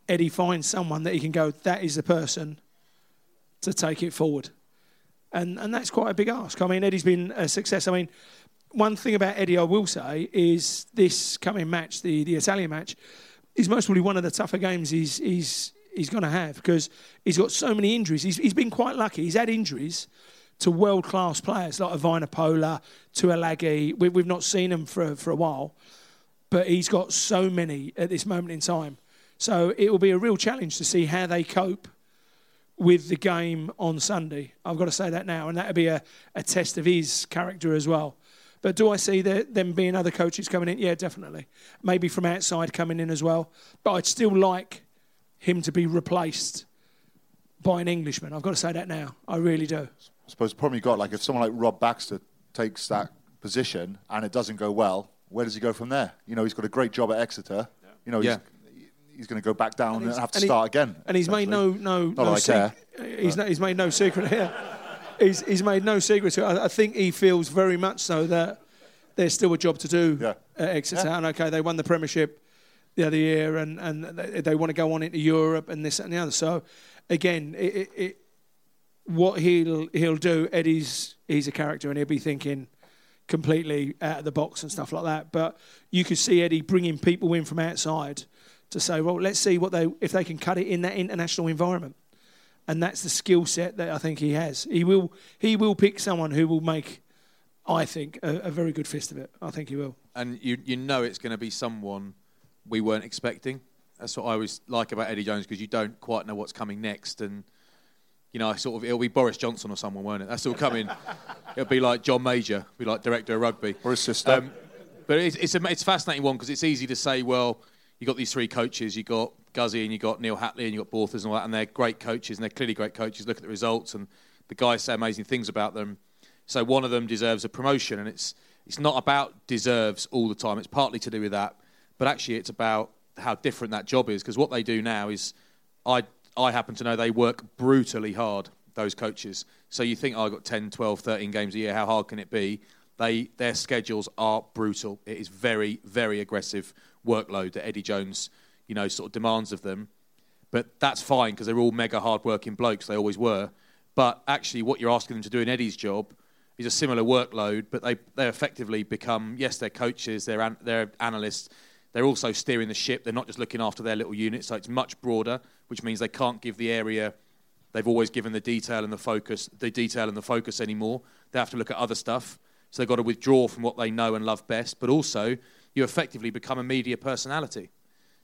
Eddie finds someone that he can go, that is the person to take it forward. And and that's quite a big ask. I mean, Eddie's been a success. I mean, one thing about Eddie I will say is this coming match, the, the Italian match, is most probably one of the tougher games he's he's he's going to have because he's got so many injuries. He's, he's been quite lucky. He's had injuries to world class players like Vunipola, to Alagi. We, we've not seen him for for a while, but he's got so many at this moment in time. So it will be a real challenge to see how they cope with the game on Sunday. I've got to say that now, and that'll be a, a test of his character as well. But do I see the, them being other coaches coming in? Yeah, definitely. Maybe from outside coming in as well. But I'd still like him to be replaced by an Englishman. I've got to say that now. I really do. I suppose the problem you got, like if someone like Rob Baxter takes that position and it doesn't go well, where does he go from there? You know, he's got a great job at Exeter. You know, he's, he's going to go back down and, he's- have to and he- start again. And he's made no no Not no that I sec- care. he's no, he's made no secret here. He's he's made no secret to it. I, I think he feels very much so that there's still a job to do at Exeter. Yeah. And okay, they won the Premiership the other year, and and they, they want to go on into Europe and this and the other. So again, it, it, it, what he'll he'll do, Eddie's he's a character, and he'll be thinking completely out of the box and stuff like that. But you could see Eddie bringing people in from outside to say, well, let's see what they if they can cut it in that international environment. And that's the skill set that I think he has. He will he will pick someone who will make, I think, a, a very good fist of it. I think he will. and you you know it's going to be someone we weren't expecting. That's what I always like about Eddie Jones because you don't quite know what's coming next, and you know, sort of it'll be Boris Johnson or someone, won't it? That's all coming. *laughs* it'll be like John Major, be like director of rugby or his sister. Um, but it's it's a it's a fascinating one because it's easy to say, well, you got these three coaches, you got Guzzy and you got Neal Hatley and you got Borthers and all that, and they're great coaches and they're clearly great coaches. Look at the results and the guys say amazing things about them. So one of them deserves a promotion, and it's it's not about deserves all the time. It's partly to do with that, but actually it's about how different that job is because what they do now is, I I happen to know they work brutally hard. Those coaches. So you think oh, I got 10, 12, 13 games a year. How hard can it be? They their schedules are brutal. It is very very aggressive workload that Eddie Jones you know sort of demands of them. But that's fine because they're all mega hard working blokes. They always were. But actually, what you're asking them to do in Eddie's job is a similar workload, but they, they effectively become, yes, they're coaches, they're, an, they're analysts, they're also steering the ship. They're not just looking after their little unit, so it's much broader, which means they can't give the area they've always given the detail and the focus, the detail and the focus anymore. They have to look at other stuff. So they've got to withdraw from what they know and love best, but also you effectively become a media personality.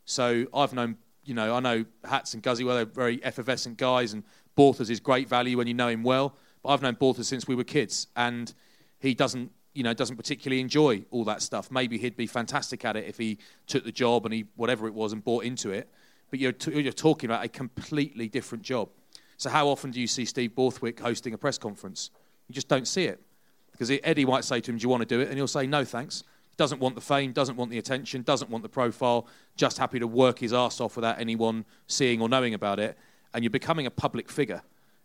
So I've known, you know, I know Hats and Guzzy, well, they're very effervescent guys, and Borthers is great value when you know him well. But I've known Borthers since we were kids, and he doesn't, you know, doesn't particularly enjoy all that stuff. Maybe he'd be fantastic at it if he took the job and he whatever it was and bought into it. But you're, t- you're talking about a completely different job. So how often do you see Steve Borthwick hosting a press conference? You just don't see it because Eddie might say to him, "Do you want to do it?" And he'll say, "No, thanks." Doesn't want the fame, doesn't want the attention, doesn't want the profile. Just happy to work his ass off without anyone seeing or knowing about it. And you're becoming a public figure,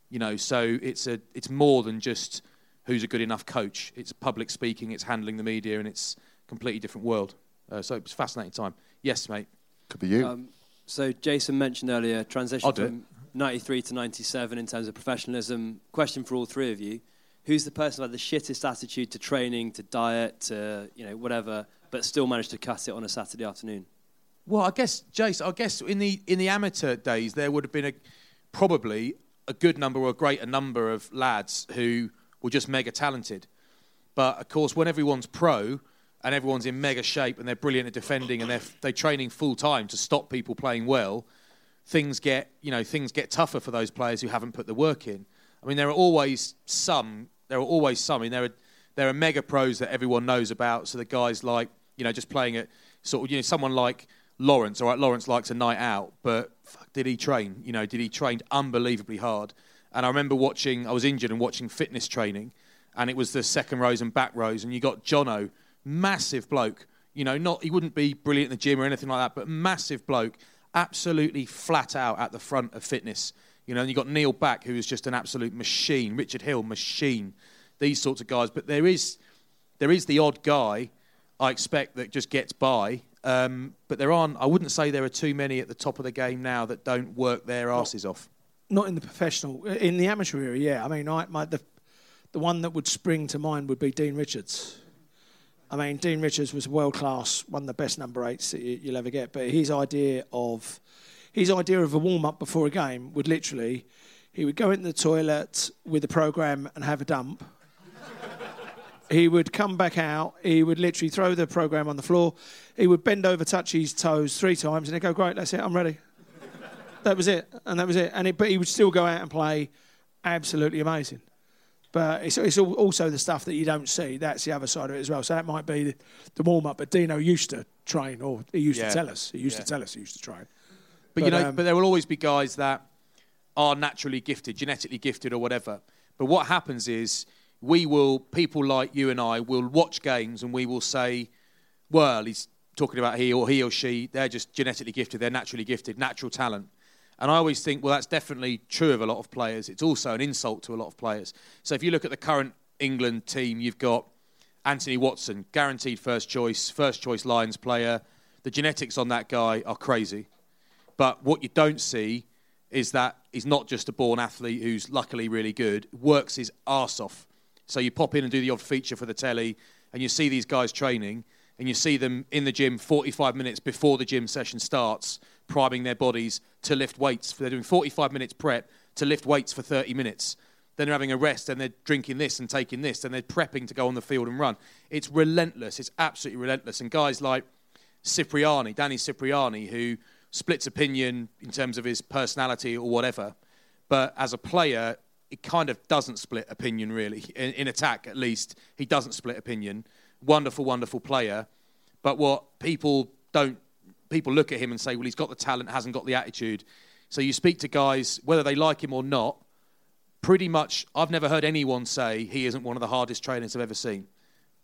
you know. So it's a it's more than just who's a good enough coach. It's public speaking, it's handling the media, and it's a completely different world. Uh, so it's a fascinating time. Yes, mate. Could be you. Um, so Jason mentioned earlier transition I'll do from 93 to 97 in terms of professionalism. Question for all three of you: Who's the person who had the shittest attitude to training, to diet, to you know whatever, but still managed to cut it on a Saturday afternoon? Well, I guess, Jace, I guess in the in the amateur days there would have been a probably a good number or a greater number of lads who were just mega talented. But of course, when everyone's pro and everyone's in mega shape and they're brilliant at defending and they're they're training full time to stop people playing well, things get you know things get tougher for those players who haven't put the work in. I mean, there are always some. There are always some. I mean, there are there are mega pros that everyone knows about. So the guys like you know just playing at sort of you know someone like Lawrence. All right, Lawrence likes a night out, but fuck, did he train? You know, did he train unbelievably hard? And I remember watching. I was injured and watching fitness training, and it was the second rows and back rows, and you got Jono, massive bloke. You know, not he wouldn't be brilliant in the gym or anything like that, but massive bloke, absolutely flat out at the front of fitness. You know, and you've got Neil Back, who is just an absolute machine. Richard Hill, machine. These sorts of guys, but there is there is the odd guy I expect that just gets by. Um, but there aren't. I wouldn't say there are too many at the top of the game now that don't work their asses off. Not in the professional, in the amateur area. Yeah, I mean, I, my, the the one that would spring to mind would be Dean Richards. I mean, Dean Richards was world class, one of the best number eights that you, you'll ever get. But his idea of his idea of a warm up before a game would literally he would go into the toilet with the program and have a dump. *laughs* he would come back out. He would literally throw the program on the floor. He would bend over, touch his toes three times, and he'd go, "Great, that's it. I'm ready." *laughs* that was it, and that was it. And it, but he would still go out and play absolutely amazing. But it's, it's also the stuff that you don't see. That's the other side of it as well. So that might be the, the warm up. But Dino used to train, or he used Yeah. to tell us. He used Yeah. to tell us he used to train. But, you know, um, but there will always be guys that are naturally gifted, genetically gifted, or whatever. But what happens is we will, people like you and I, will watch games and we will say, well, he's talking about he or he or she, they're just genetically gifted, they're naturally gifted, natural talent. And I always think, well, that's definitely true of a lot of players. It's also an insult to a lot of players. So if you look at the current England team, you've got Anthony Watson, guaranteed first choice, first choice Lions player. The genetics on that guy are crazy. But what you don't see is that he's not just a born athlete who's luckily really good, works his arse off. So you pop in and do the odd feature for the telly, and you see these guys training, and you see them in the gym 45 minutes before the gym session starts, priming their bodies to lift weights. They're doing 45 minutes prep to lift weights for 30 minutes. Then they're having a rest and they're drinking this and taking this and they're prepping to go on the field and run. It's relentless. It's absolutely relentless. And guys like Cipriani, Danny Cipriani, who splits opinion in terms of his personality or whatever, but as a player, it kind of doesn't split opinion really. In, in attack, at least, he doesn't split opinion. Wonderful, wonderful player. But what people don't people look at him and say, well, he's got the talent, hasn't got the attitude. So you speak to guys, whether they like him or not, pretty much, I've never heard anyone say he isn't one of the hardest trainers I've ever seen.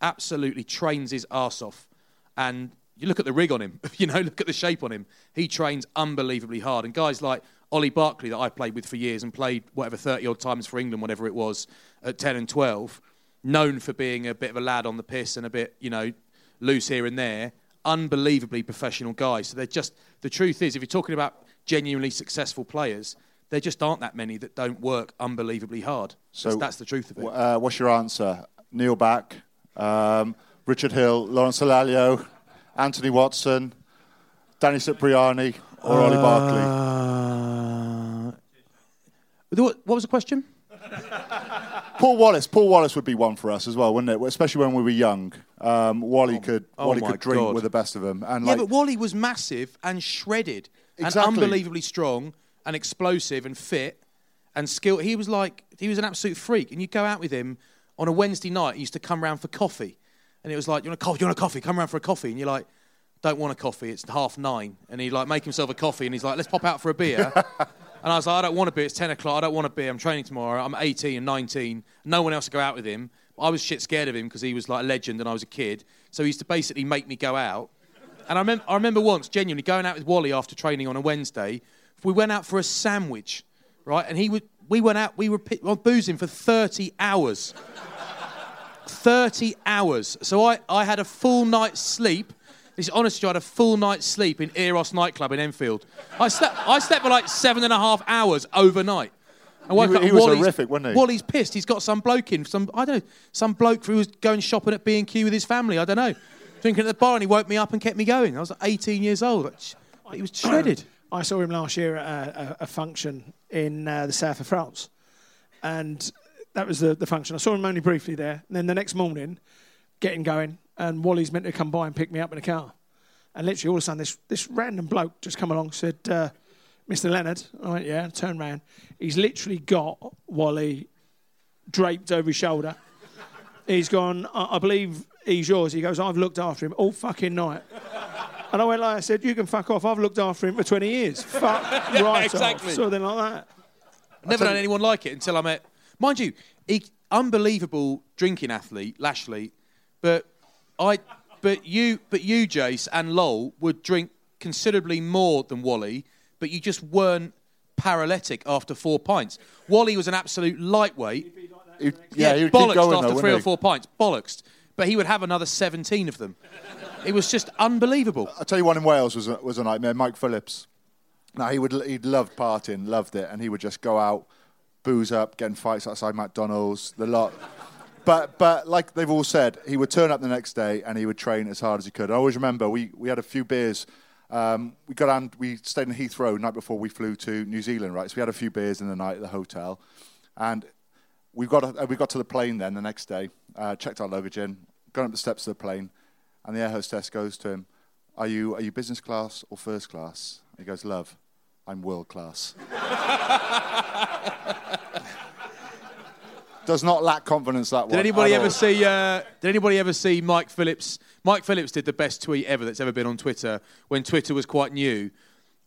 Absolutely trains his arse off. And you look at the rig on him, *laughs* you know, look at the shape on him. He trains unbelievably hard. And guys like Olly Barkley, that I played with for years and played whatever 30 odd times for England, whatever it was, at 10 and 12, known for being a bit of a lad on the piss and a bit, you know, loose here and there unbelievably professional guys. So they're just the truth is, if you're talking about genuinely successful players, there just aren't that many that don't work unbelievably hard. So that's, that's the truth of it. Uh, what's your answer? Neil Back, um, Richard Hill, Lawrence Dallaglio, Anthony Watson, Danny Cipriani, or uh, Olly Barkley? What was the question? *laughs* Paul Wallace. Paul Wallace would be one for us as well, wouldn't it? Especially when we were young. Um, Wally oh, could oh Wally could drink God. with the best of them. And yeah, like, but Wally was massive and shredded exactly. and unbelievably strong and explosive and fit and skilled. He was like he was an absolute freak. And you'd go out with him on a Wednesday night. He used to come round for coffee, and it was like, "You want a coffee? You want a coffee? Come around for a coffee." And you're like, "Don't want a coffee. It's half nine. And he'd like make himself a coffee, and he's like, "Let's pop out for a beer." *laughs* And I was like, I don't want to be. It's 10 o'clock. I don't want to be. I'm training tomorrow. I'm 18 and 19. No one else to go out with him. I was shit scared of him because he was like a legend and I was a kid. So he used to basically make me go out. And I, mem- I remember once, genuinely, going out with Wally after training on a Wednesday. We went out for a sandwich, right? And he would, we went out, we were p- boozing for 30 hours. 30 hours. So I, I had a full night's sleep this honestly, I had a full night's sleep in Eros nightclub in Enfield. I slept, I slept for like seven and a half hours overnight. I woke he, up he was Wally's, horrific, wasn't he? Wally's pissed. He's got some bloke in, some I don't know, some bloke who was going shopping at B and Q with his family. I don't know, drinking at the bar, and he woke me up and kept me going. I was like 18 years old. He was shredded. *clears throat* I saw him last year at a, a function in uh, the south of France, and that was the, the function. I saw him only briefly there. And then the next morning, getting going, and Wally's meant to come by and pick me up in a car. And literally, all of a sudden, this, this random bloke just come along said, uh, Mr. Leonard. I went, yeah, turn around. He's literally got Wally draped over his shoulder. He's gone, I, I believe he's yours. He goes, I've looked after him all fucking night. And I went like I said, you can fuck off. I've looked after him for 20 years. Fuck *laughs* yeah, right exactly. off. Something like that. Never known anyone like it until I met, mind you, he, unbelievable drinking athlete, Lashley, but I, but you, but you, Jace and Lowell would drink considerably more than Wally, but you just weren't paralytic after four pints. Wally was an absolute lightweight. He'd, yeah, yeah bollocks going, after though, three or four pints. Bollocks. But he would have another 17 of them. It was just unbelievable. I'll tell you one in Wales was a, was a nightmare. Mike Phillips. Now, he would, he'd loved partying, loved it, and he would just go out, booze up, getting fights outside McDonald's, the lot but but like they've all said, he would turn up the next day and he would train as hard as he could. I always remember we, we had a few beers. Um, we got on, we stayed in Heathrow the night before we flew to New Zealand, right? So we had a few beers in the night at the hotel, and we got a, we got to the plane then the next day, uh, checked our luggage in, got up the steps of the plane, and the air hostess goes to him, "Are you are you business class or first class?" he goes, "Love, I'm world class." *laughs* does not lack confidence. That one. Did anybody ever all. see? Uh, did anybody ever see Mike Phillips? Mike Phillips did the best tweet ever that's ever been on Twitter when Twitter was quite new,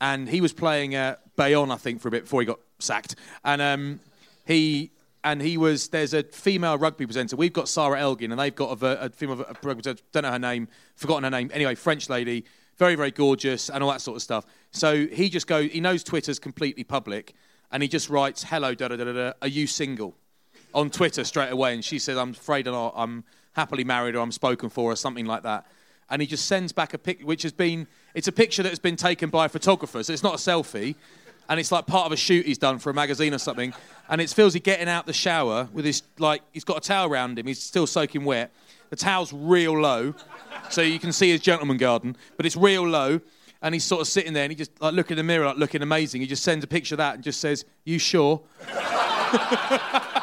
and he was playing uh, Bayonne, I think, for a bit before he got sacked, and um, he and he was there's a female rugby presenter. We've got Sarah Elgin, and they've got a, a female a rugby presenter. Don't know her name, forgotten her name. Anyway, French lady, very very gorgeous, and all that sort of stuff. So he just goes. He knows Twitter's completely public, and he just writes, "Hello, da da da. da are you single?" On Twitter straight away, and she says, "I'm afraid I'm, not, I'm happily married, or I'm spoken for, or something like that." And he just sends back a pic, which has been it's a picture that has been taken by a photographer, so it's not a selfie, and it's like part of a shoot he's done for a magazine or something. And it's Philsy getting out the shower with his like he's got a towel around him, he's still soaking wet. The towel's real low, so you can see his gentleman garden, but it's real low. And he's sort of sitting there, and he just like look in the mirror, like looking amazing. He just sends a picture of that and just says, "You sure?" *laughs*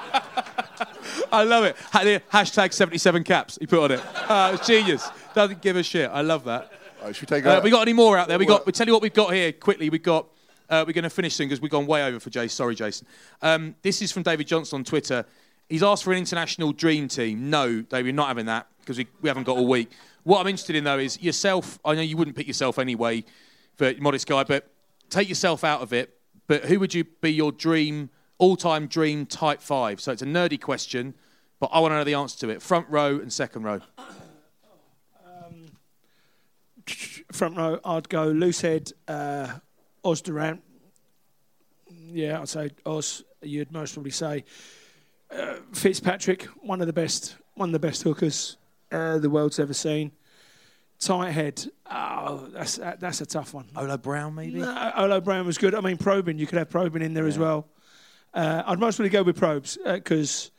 I love it. Hashtag 77 caps he put on it. Uh, it's genius. Doesn't give a shit. I love that. should we take Uh, we got any more out there? We got. We tell you what we've got here quickly. We got. Uh, we're going to finish soon because we've gone way over for Jason. Sorry, Jason. Um, this is from David Johnson on Twitter. He's asked for an international dream team. No, David, we're not having that because we, we haven't got all week. What I'm interested in though is yourself. I know you wouldn't pick yourself anyway, for modest guy, but take yourself out of it. But who would you be your dream, all-time dream type five? So it's a nerdy question, but I want to know the answer to it. Front row and second row. Front row, I'd go Loosehead, uh, Os du Randt. Yeah, I'd say Oz. You'd most probably say uh, Fitzpatrick, one of the best, one of the best hookers uh, the world's ever seen. Tight head. Oh, that's that, that's a tough one. Olo Brown, maybe. No, Olo Brown was good. I mean, Probyn. You could have Probyn in there as well. Uh, I'd most probably go with Probes because,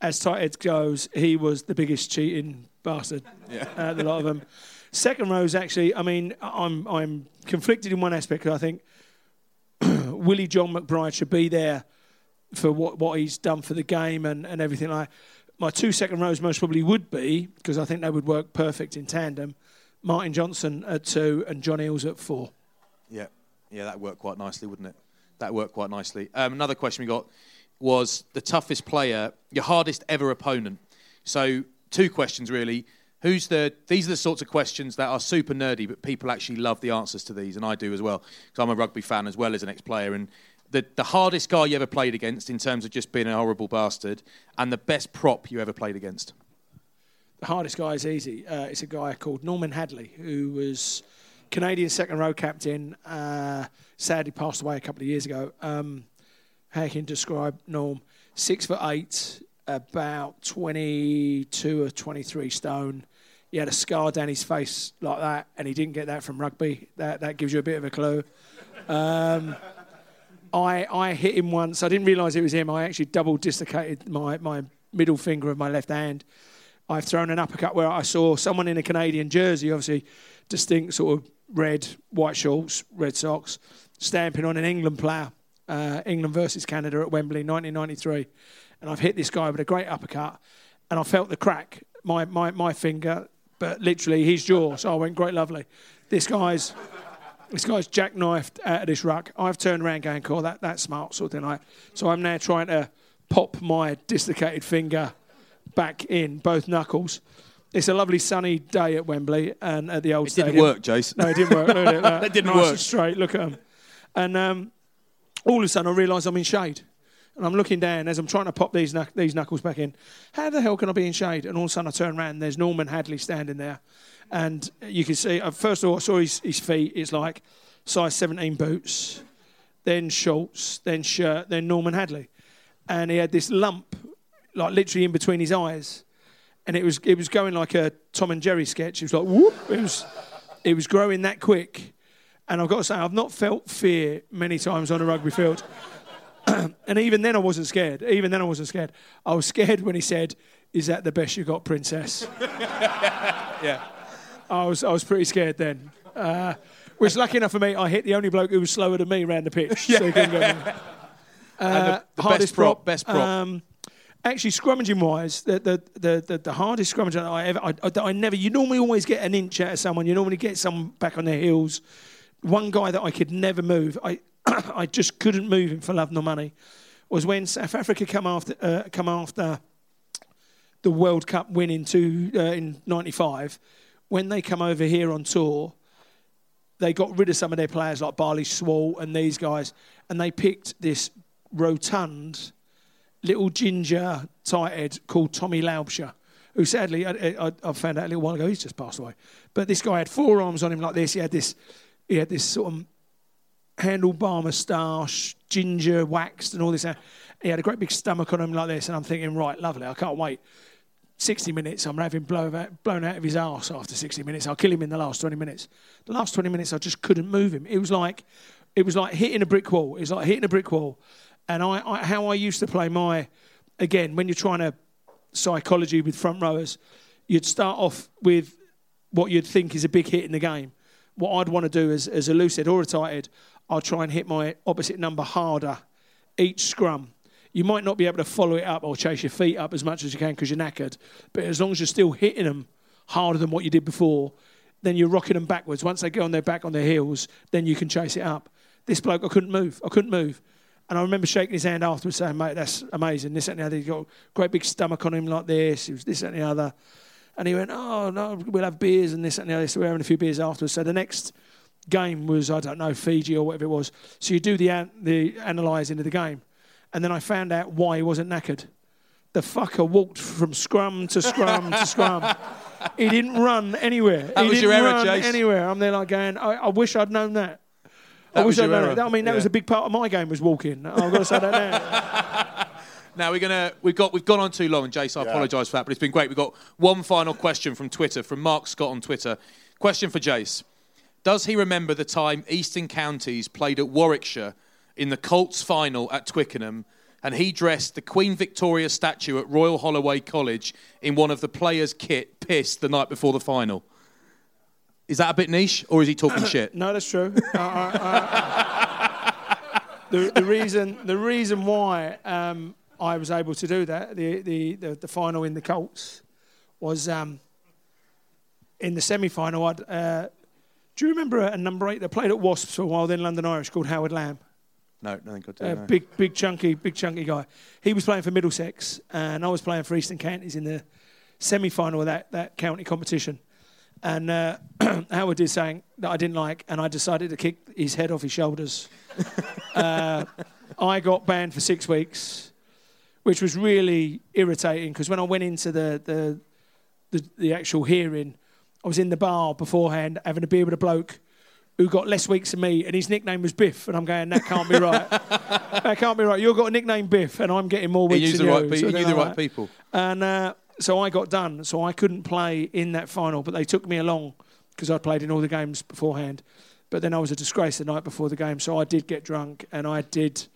as tight head goes, he was the biggest cheating bastard. Yeah. Uh, the lot of them. Second row's actually. I mean, I'm I'm conflicted in one aspect. 'cause I think *clears throat* Willie John McBride should be there for what, what he's done for the game and, and everything like my two second rows most probably would be because I think they would work perfect in tandem. Martin Johnson at two and John Eales at four. Yeah, yeah, that worked quite nicely, wouldn't it? That worked quite nicely. Um, another question we got was the toughest player, your hardest ever opponent. So two questions really. Who's the? These are the sorts of questions that are super nerdy, but people actually love the answers to these, and I do as well because I'm a rugby fan as well as an ex-player. And the the hardest guy you ever played against in terms of just being a horrible bastard, and the best prop you ever played against. The hardest guy is easy. Uh, it's a guy called Norman Hadley, who was Canadian second row captain. Uh, sadly, passed away a couple of years ago. Um, how can you describe Norm? Six foot eight, about 22 or 23 stone. He had a scar down his face like that, and he didn't get that from rugby. That that gives you a bit of a clue. Um, I I hit him once. I didn't realise it was him. I actually double dislocated my, my middle finger of my left hand. I've thrown an uppercut where I saw someone in a Canadian jersey, obviously distinct sort of red, white shorts, red socks, stamping on an England player, uh, England versus Canada at Wembley, 1993. And I've hit this guy with a great uppercut, and I felt the crack, my, my, my finger, but literally his jaw. So I went, great, lovely. This guy's this guy's jackknifed out of this ruck. I've turned around going, cool, that, that's smart, sort of So I'm now trying to pop my dislocated finger back in, both knuckles. It's a lovely sunny day at Wembley and at the old stadium. It didn't work, Jason. No, it didn't work. Look at that. That didn't nice work. And straight, look at them. And um, all of a sudden I realise I'm in shade. And I'm looking down as I'm trying to pop these, knuck- these knuckles back in. How the hell can I be in shade? And all of a sudden I turn around and there's Norman Hadley standing there. And you can see, uh, first of all, I saw his, his feet. It's like size 17 boots, then shorts, then shirt, then Norman Hadley. And he had this lump, like literally in between his eyes. And it was, it was going like a Tom and Jerry sketch. It was like, whoop. It was, it was growing that quick. And I've got to say, I've not felt fear many times on a rugby field. *clears throat* and even then, I wasn't scared. Even then, I wasn't scared. I was scared when he said, "Is that the best you got, Princess?" *laughs* yeah. I was, I was pretty scared then. Uh, which, lucky enough for me, I hit the only bloke who was slower than me around the pitch. so he couldn't go *laughs* in. And the- Uh, the hardest best prop, best prop. Um, actually, scrummaging wise, the the, the, the, the hardest scrummager that I ever, I, I, that I never. You normally always get an inch out of someone. You normally get someone back on their heels. One guy that I could never move. I *coughs* I just couldn't move him for love nor money. Was when South Africa come after uh, come after the World Cup win in two, uh, in '95. When they come over here on tour, they got rid of some of their players like Balie Swart and these guys, and they picked this rotund, little ginger tight head called Tommie Laubscher, who sadly, I, I, I found out a little while ago, he's just passed away. But this guy had four arms on him like this. He had this, he had this sort of handlebar moustache, ginger waxed, and all this. He had a great big stomach on him like this, and I'm thinking, right, lovely, I can't wait. 60 minutes, I'm having blown out, blown out of his arse after 60 minutes. I'll kill him in the last 20 minutes. The last 20 minutes, I just couldn't move him. It was like, it was like hitting a brick wall. It was like hitting a brick wall. And I, I how I used to play my, again, when you're trying to psychology with front rowers, you'd start off with what you'd think is a big hit in the game. What I'd want to do as, as a head or a tight head, I'll try and hit my opposite number harder each scrum. You might not be able to follow it up or chase your feet up as much as you can because you're knackered, but as long as you're still hitting them harder than what you did before, then you're rocking them backwards. Once they get on their back on their heels, then you can chase it up. This bloke, I couldn't move. I couldn't move. And I remember shaking his hand afterwards saying, mate, that's amazing. This and the other. He's got a great big stomach on him like this. He was this and the other. And he went, oh, no, we'll have beers and this and the other. So we we're having a few beers afterwards. So the next game was, I don't know, Fiji or whatever it was. So you do the, an- the analysing of the game. And then I found out why he wasn't knackered. The fucker walked from scrum to scrum to scrum. He didn't run anywhere. That he was didn't your error, run Jace. anywhere. I'm there like going, I, I wish I'd known that. I That wish was I'd your known error. that. I mean, that was a big part of my game was walking. I've got to say that now. *laughs* Now we're gonna we've got we've gone on too long, and Jace, I Yeah. apologise for that, but it's been great. We've got one final question from Twitter from Mark Scott on Twitter. Question for Jace: Does he remember the time Eastern Counties played at Warwickshire in the Colts final at Twickenham, and he dressed the Queen Victoria statue at Royal Holloway College in one of the players' kit, pissed the night before the final? Is that a bit niche, or is he talking *coughs* shit? No, that's true. Uh, uh, uh, the, the reason the reason why um, I was able to do that, the the, the, the final in the Colts, was um, in the semi final. I'd, uh, do you remember a number eight that played at Wasps for a while, then London Irish, called Howard Lamb? No, nothing I do. A no. big, big, chunky, big, chunky guy. He was playing for Middlesex, and I was playing for Eastern Counties in the semi-final of that, that county competition. And uh, *clears throat* Howard did something that I didn't like, and I decided to kick his head off his shoulders. *laughs* uh, I got banned for six weeks, which was really irritating because when I went into the, the the the actual hearing, I was in the bar beforehand having a beer with a bloke who got less weeks than me, and his nickname was Biff. And I'm going, that can't be right. *laughs* that can't be right. You've got a nickname Biff, and I'm getting more weeks used than the you. right pe- So knew the right people. And uh, so I got done. So I couldn't play in that final, but they took me along because I'd played in all the games beforehand. But then I was a disgrace the night before the game, so I did get drunk, and I did.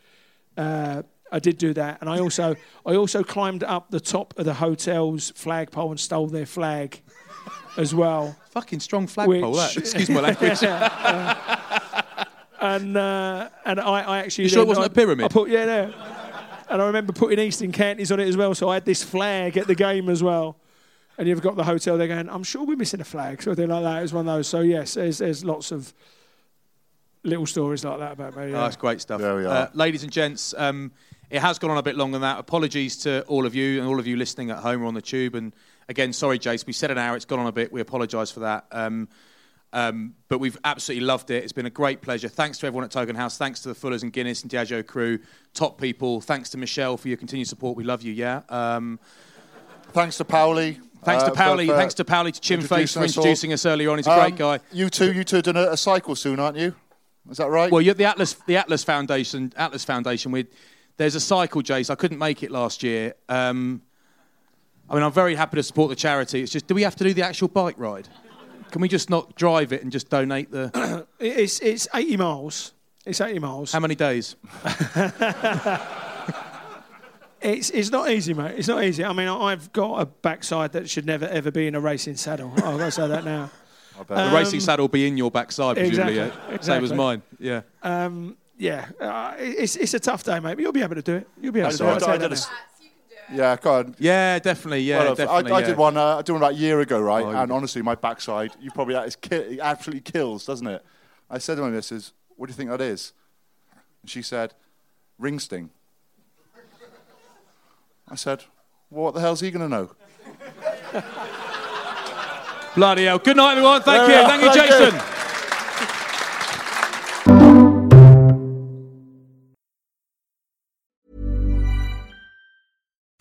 Uh, I did do that, and I also I also climbed up the top of the hotel's flagpole and stole their flag as well. Fucking strong flagpole, that. *laughs* Excuse my language. and uh, and I, I actually You sure it wasn't I- a pyramid? I put yeah, no. And I remember putting Eastern Counties on it as well, so I had this flag at the game as well. And you've got the hotel they're going, I'm sure we're missing a flag, something like that. It was one of those. So yes, there's there's lots of little stories like that about me. Oh, that's great stuff. There we are. Uh, ladies and gents, um, it has gone on a bit longer than that. Apologies to all of you and all of you listening at home or on the tube. And again, sorry, Jace, we said an hour. It's gone on a bit. We apologise for that. Um, um, but we've absolutely loved it. It's been a great pleasure. Thanks to everyone at Token House. Thanks to the Fullers and Guinness and Diageo crew, top people. Thanks to Michele for your continued support. We love you, yeah. Um, Thanks to Powley. Thanks to uh, Powley. for Thanks to Powley to Chim Face for introducing us us earlier on. He's a Um, great guy. You two, you two are doing a, a cycle soon, aren't you? Is that right? Well, you're at the Atlas, the Atlas Foundation. Atlas Foundation. With there's a cycle, Jace. I couldn't make it last year. Um, I mean, I'm very happy to support the charity. It's just, do we have to do the actual bike ride? Can we just not drive it and just donate the? *clears throat* It's it's 80 miles. It's 80 miles. How many days? *laughs* It's it's not easy, mate. It's not easy. I mean, I've got a backside that should never ever be in a racing saddle. I've got to say that now. *laughs* the racing saddle will be in your backside, presumably. exactly, yeah? Same as mine. Yeah. Um, yeah, uh, it's it's a tough day, mate. But you'll be able to do it. You'll be able I to did- do it. I I'll did- tell I you did a now. s- Yeah, go on. Yeah, definitely. Yeah, Well, definitely. I, I yeah. did one. Uh, I did one about a year ago, right? Oh, and you- honestly, my backside, you probably that is ki- it absolutely kills, doesn't it? I said to my missus, "What do you think that is?" And she said, "Ring sting." I said, well, "What the hell's he going to know?" Bloody hell. Good night, everyone. Thank There you. Thank you, Thank you. Jason.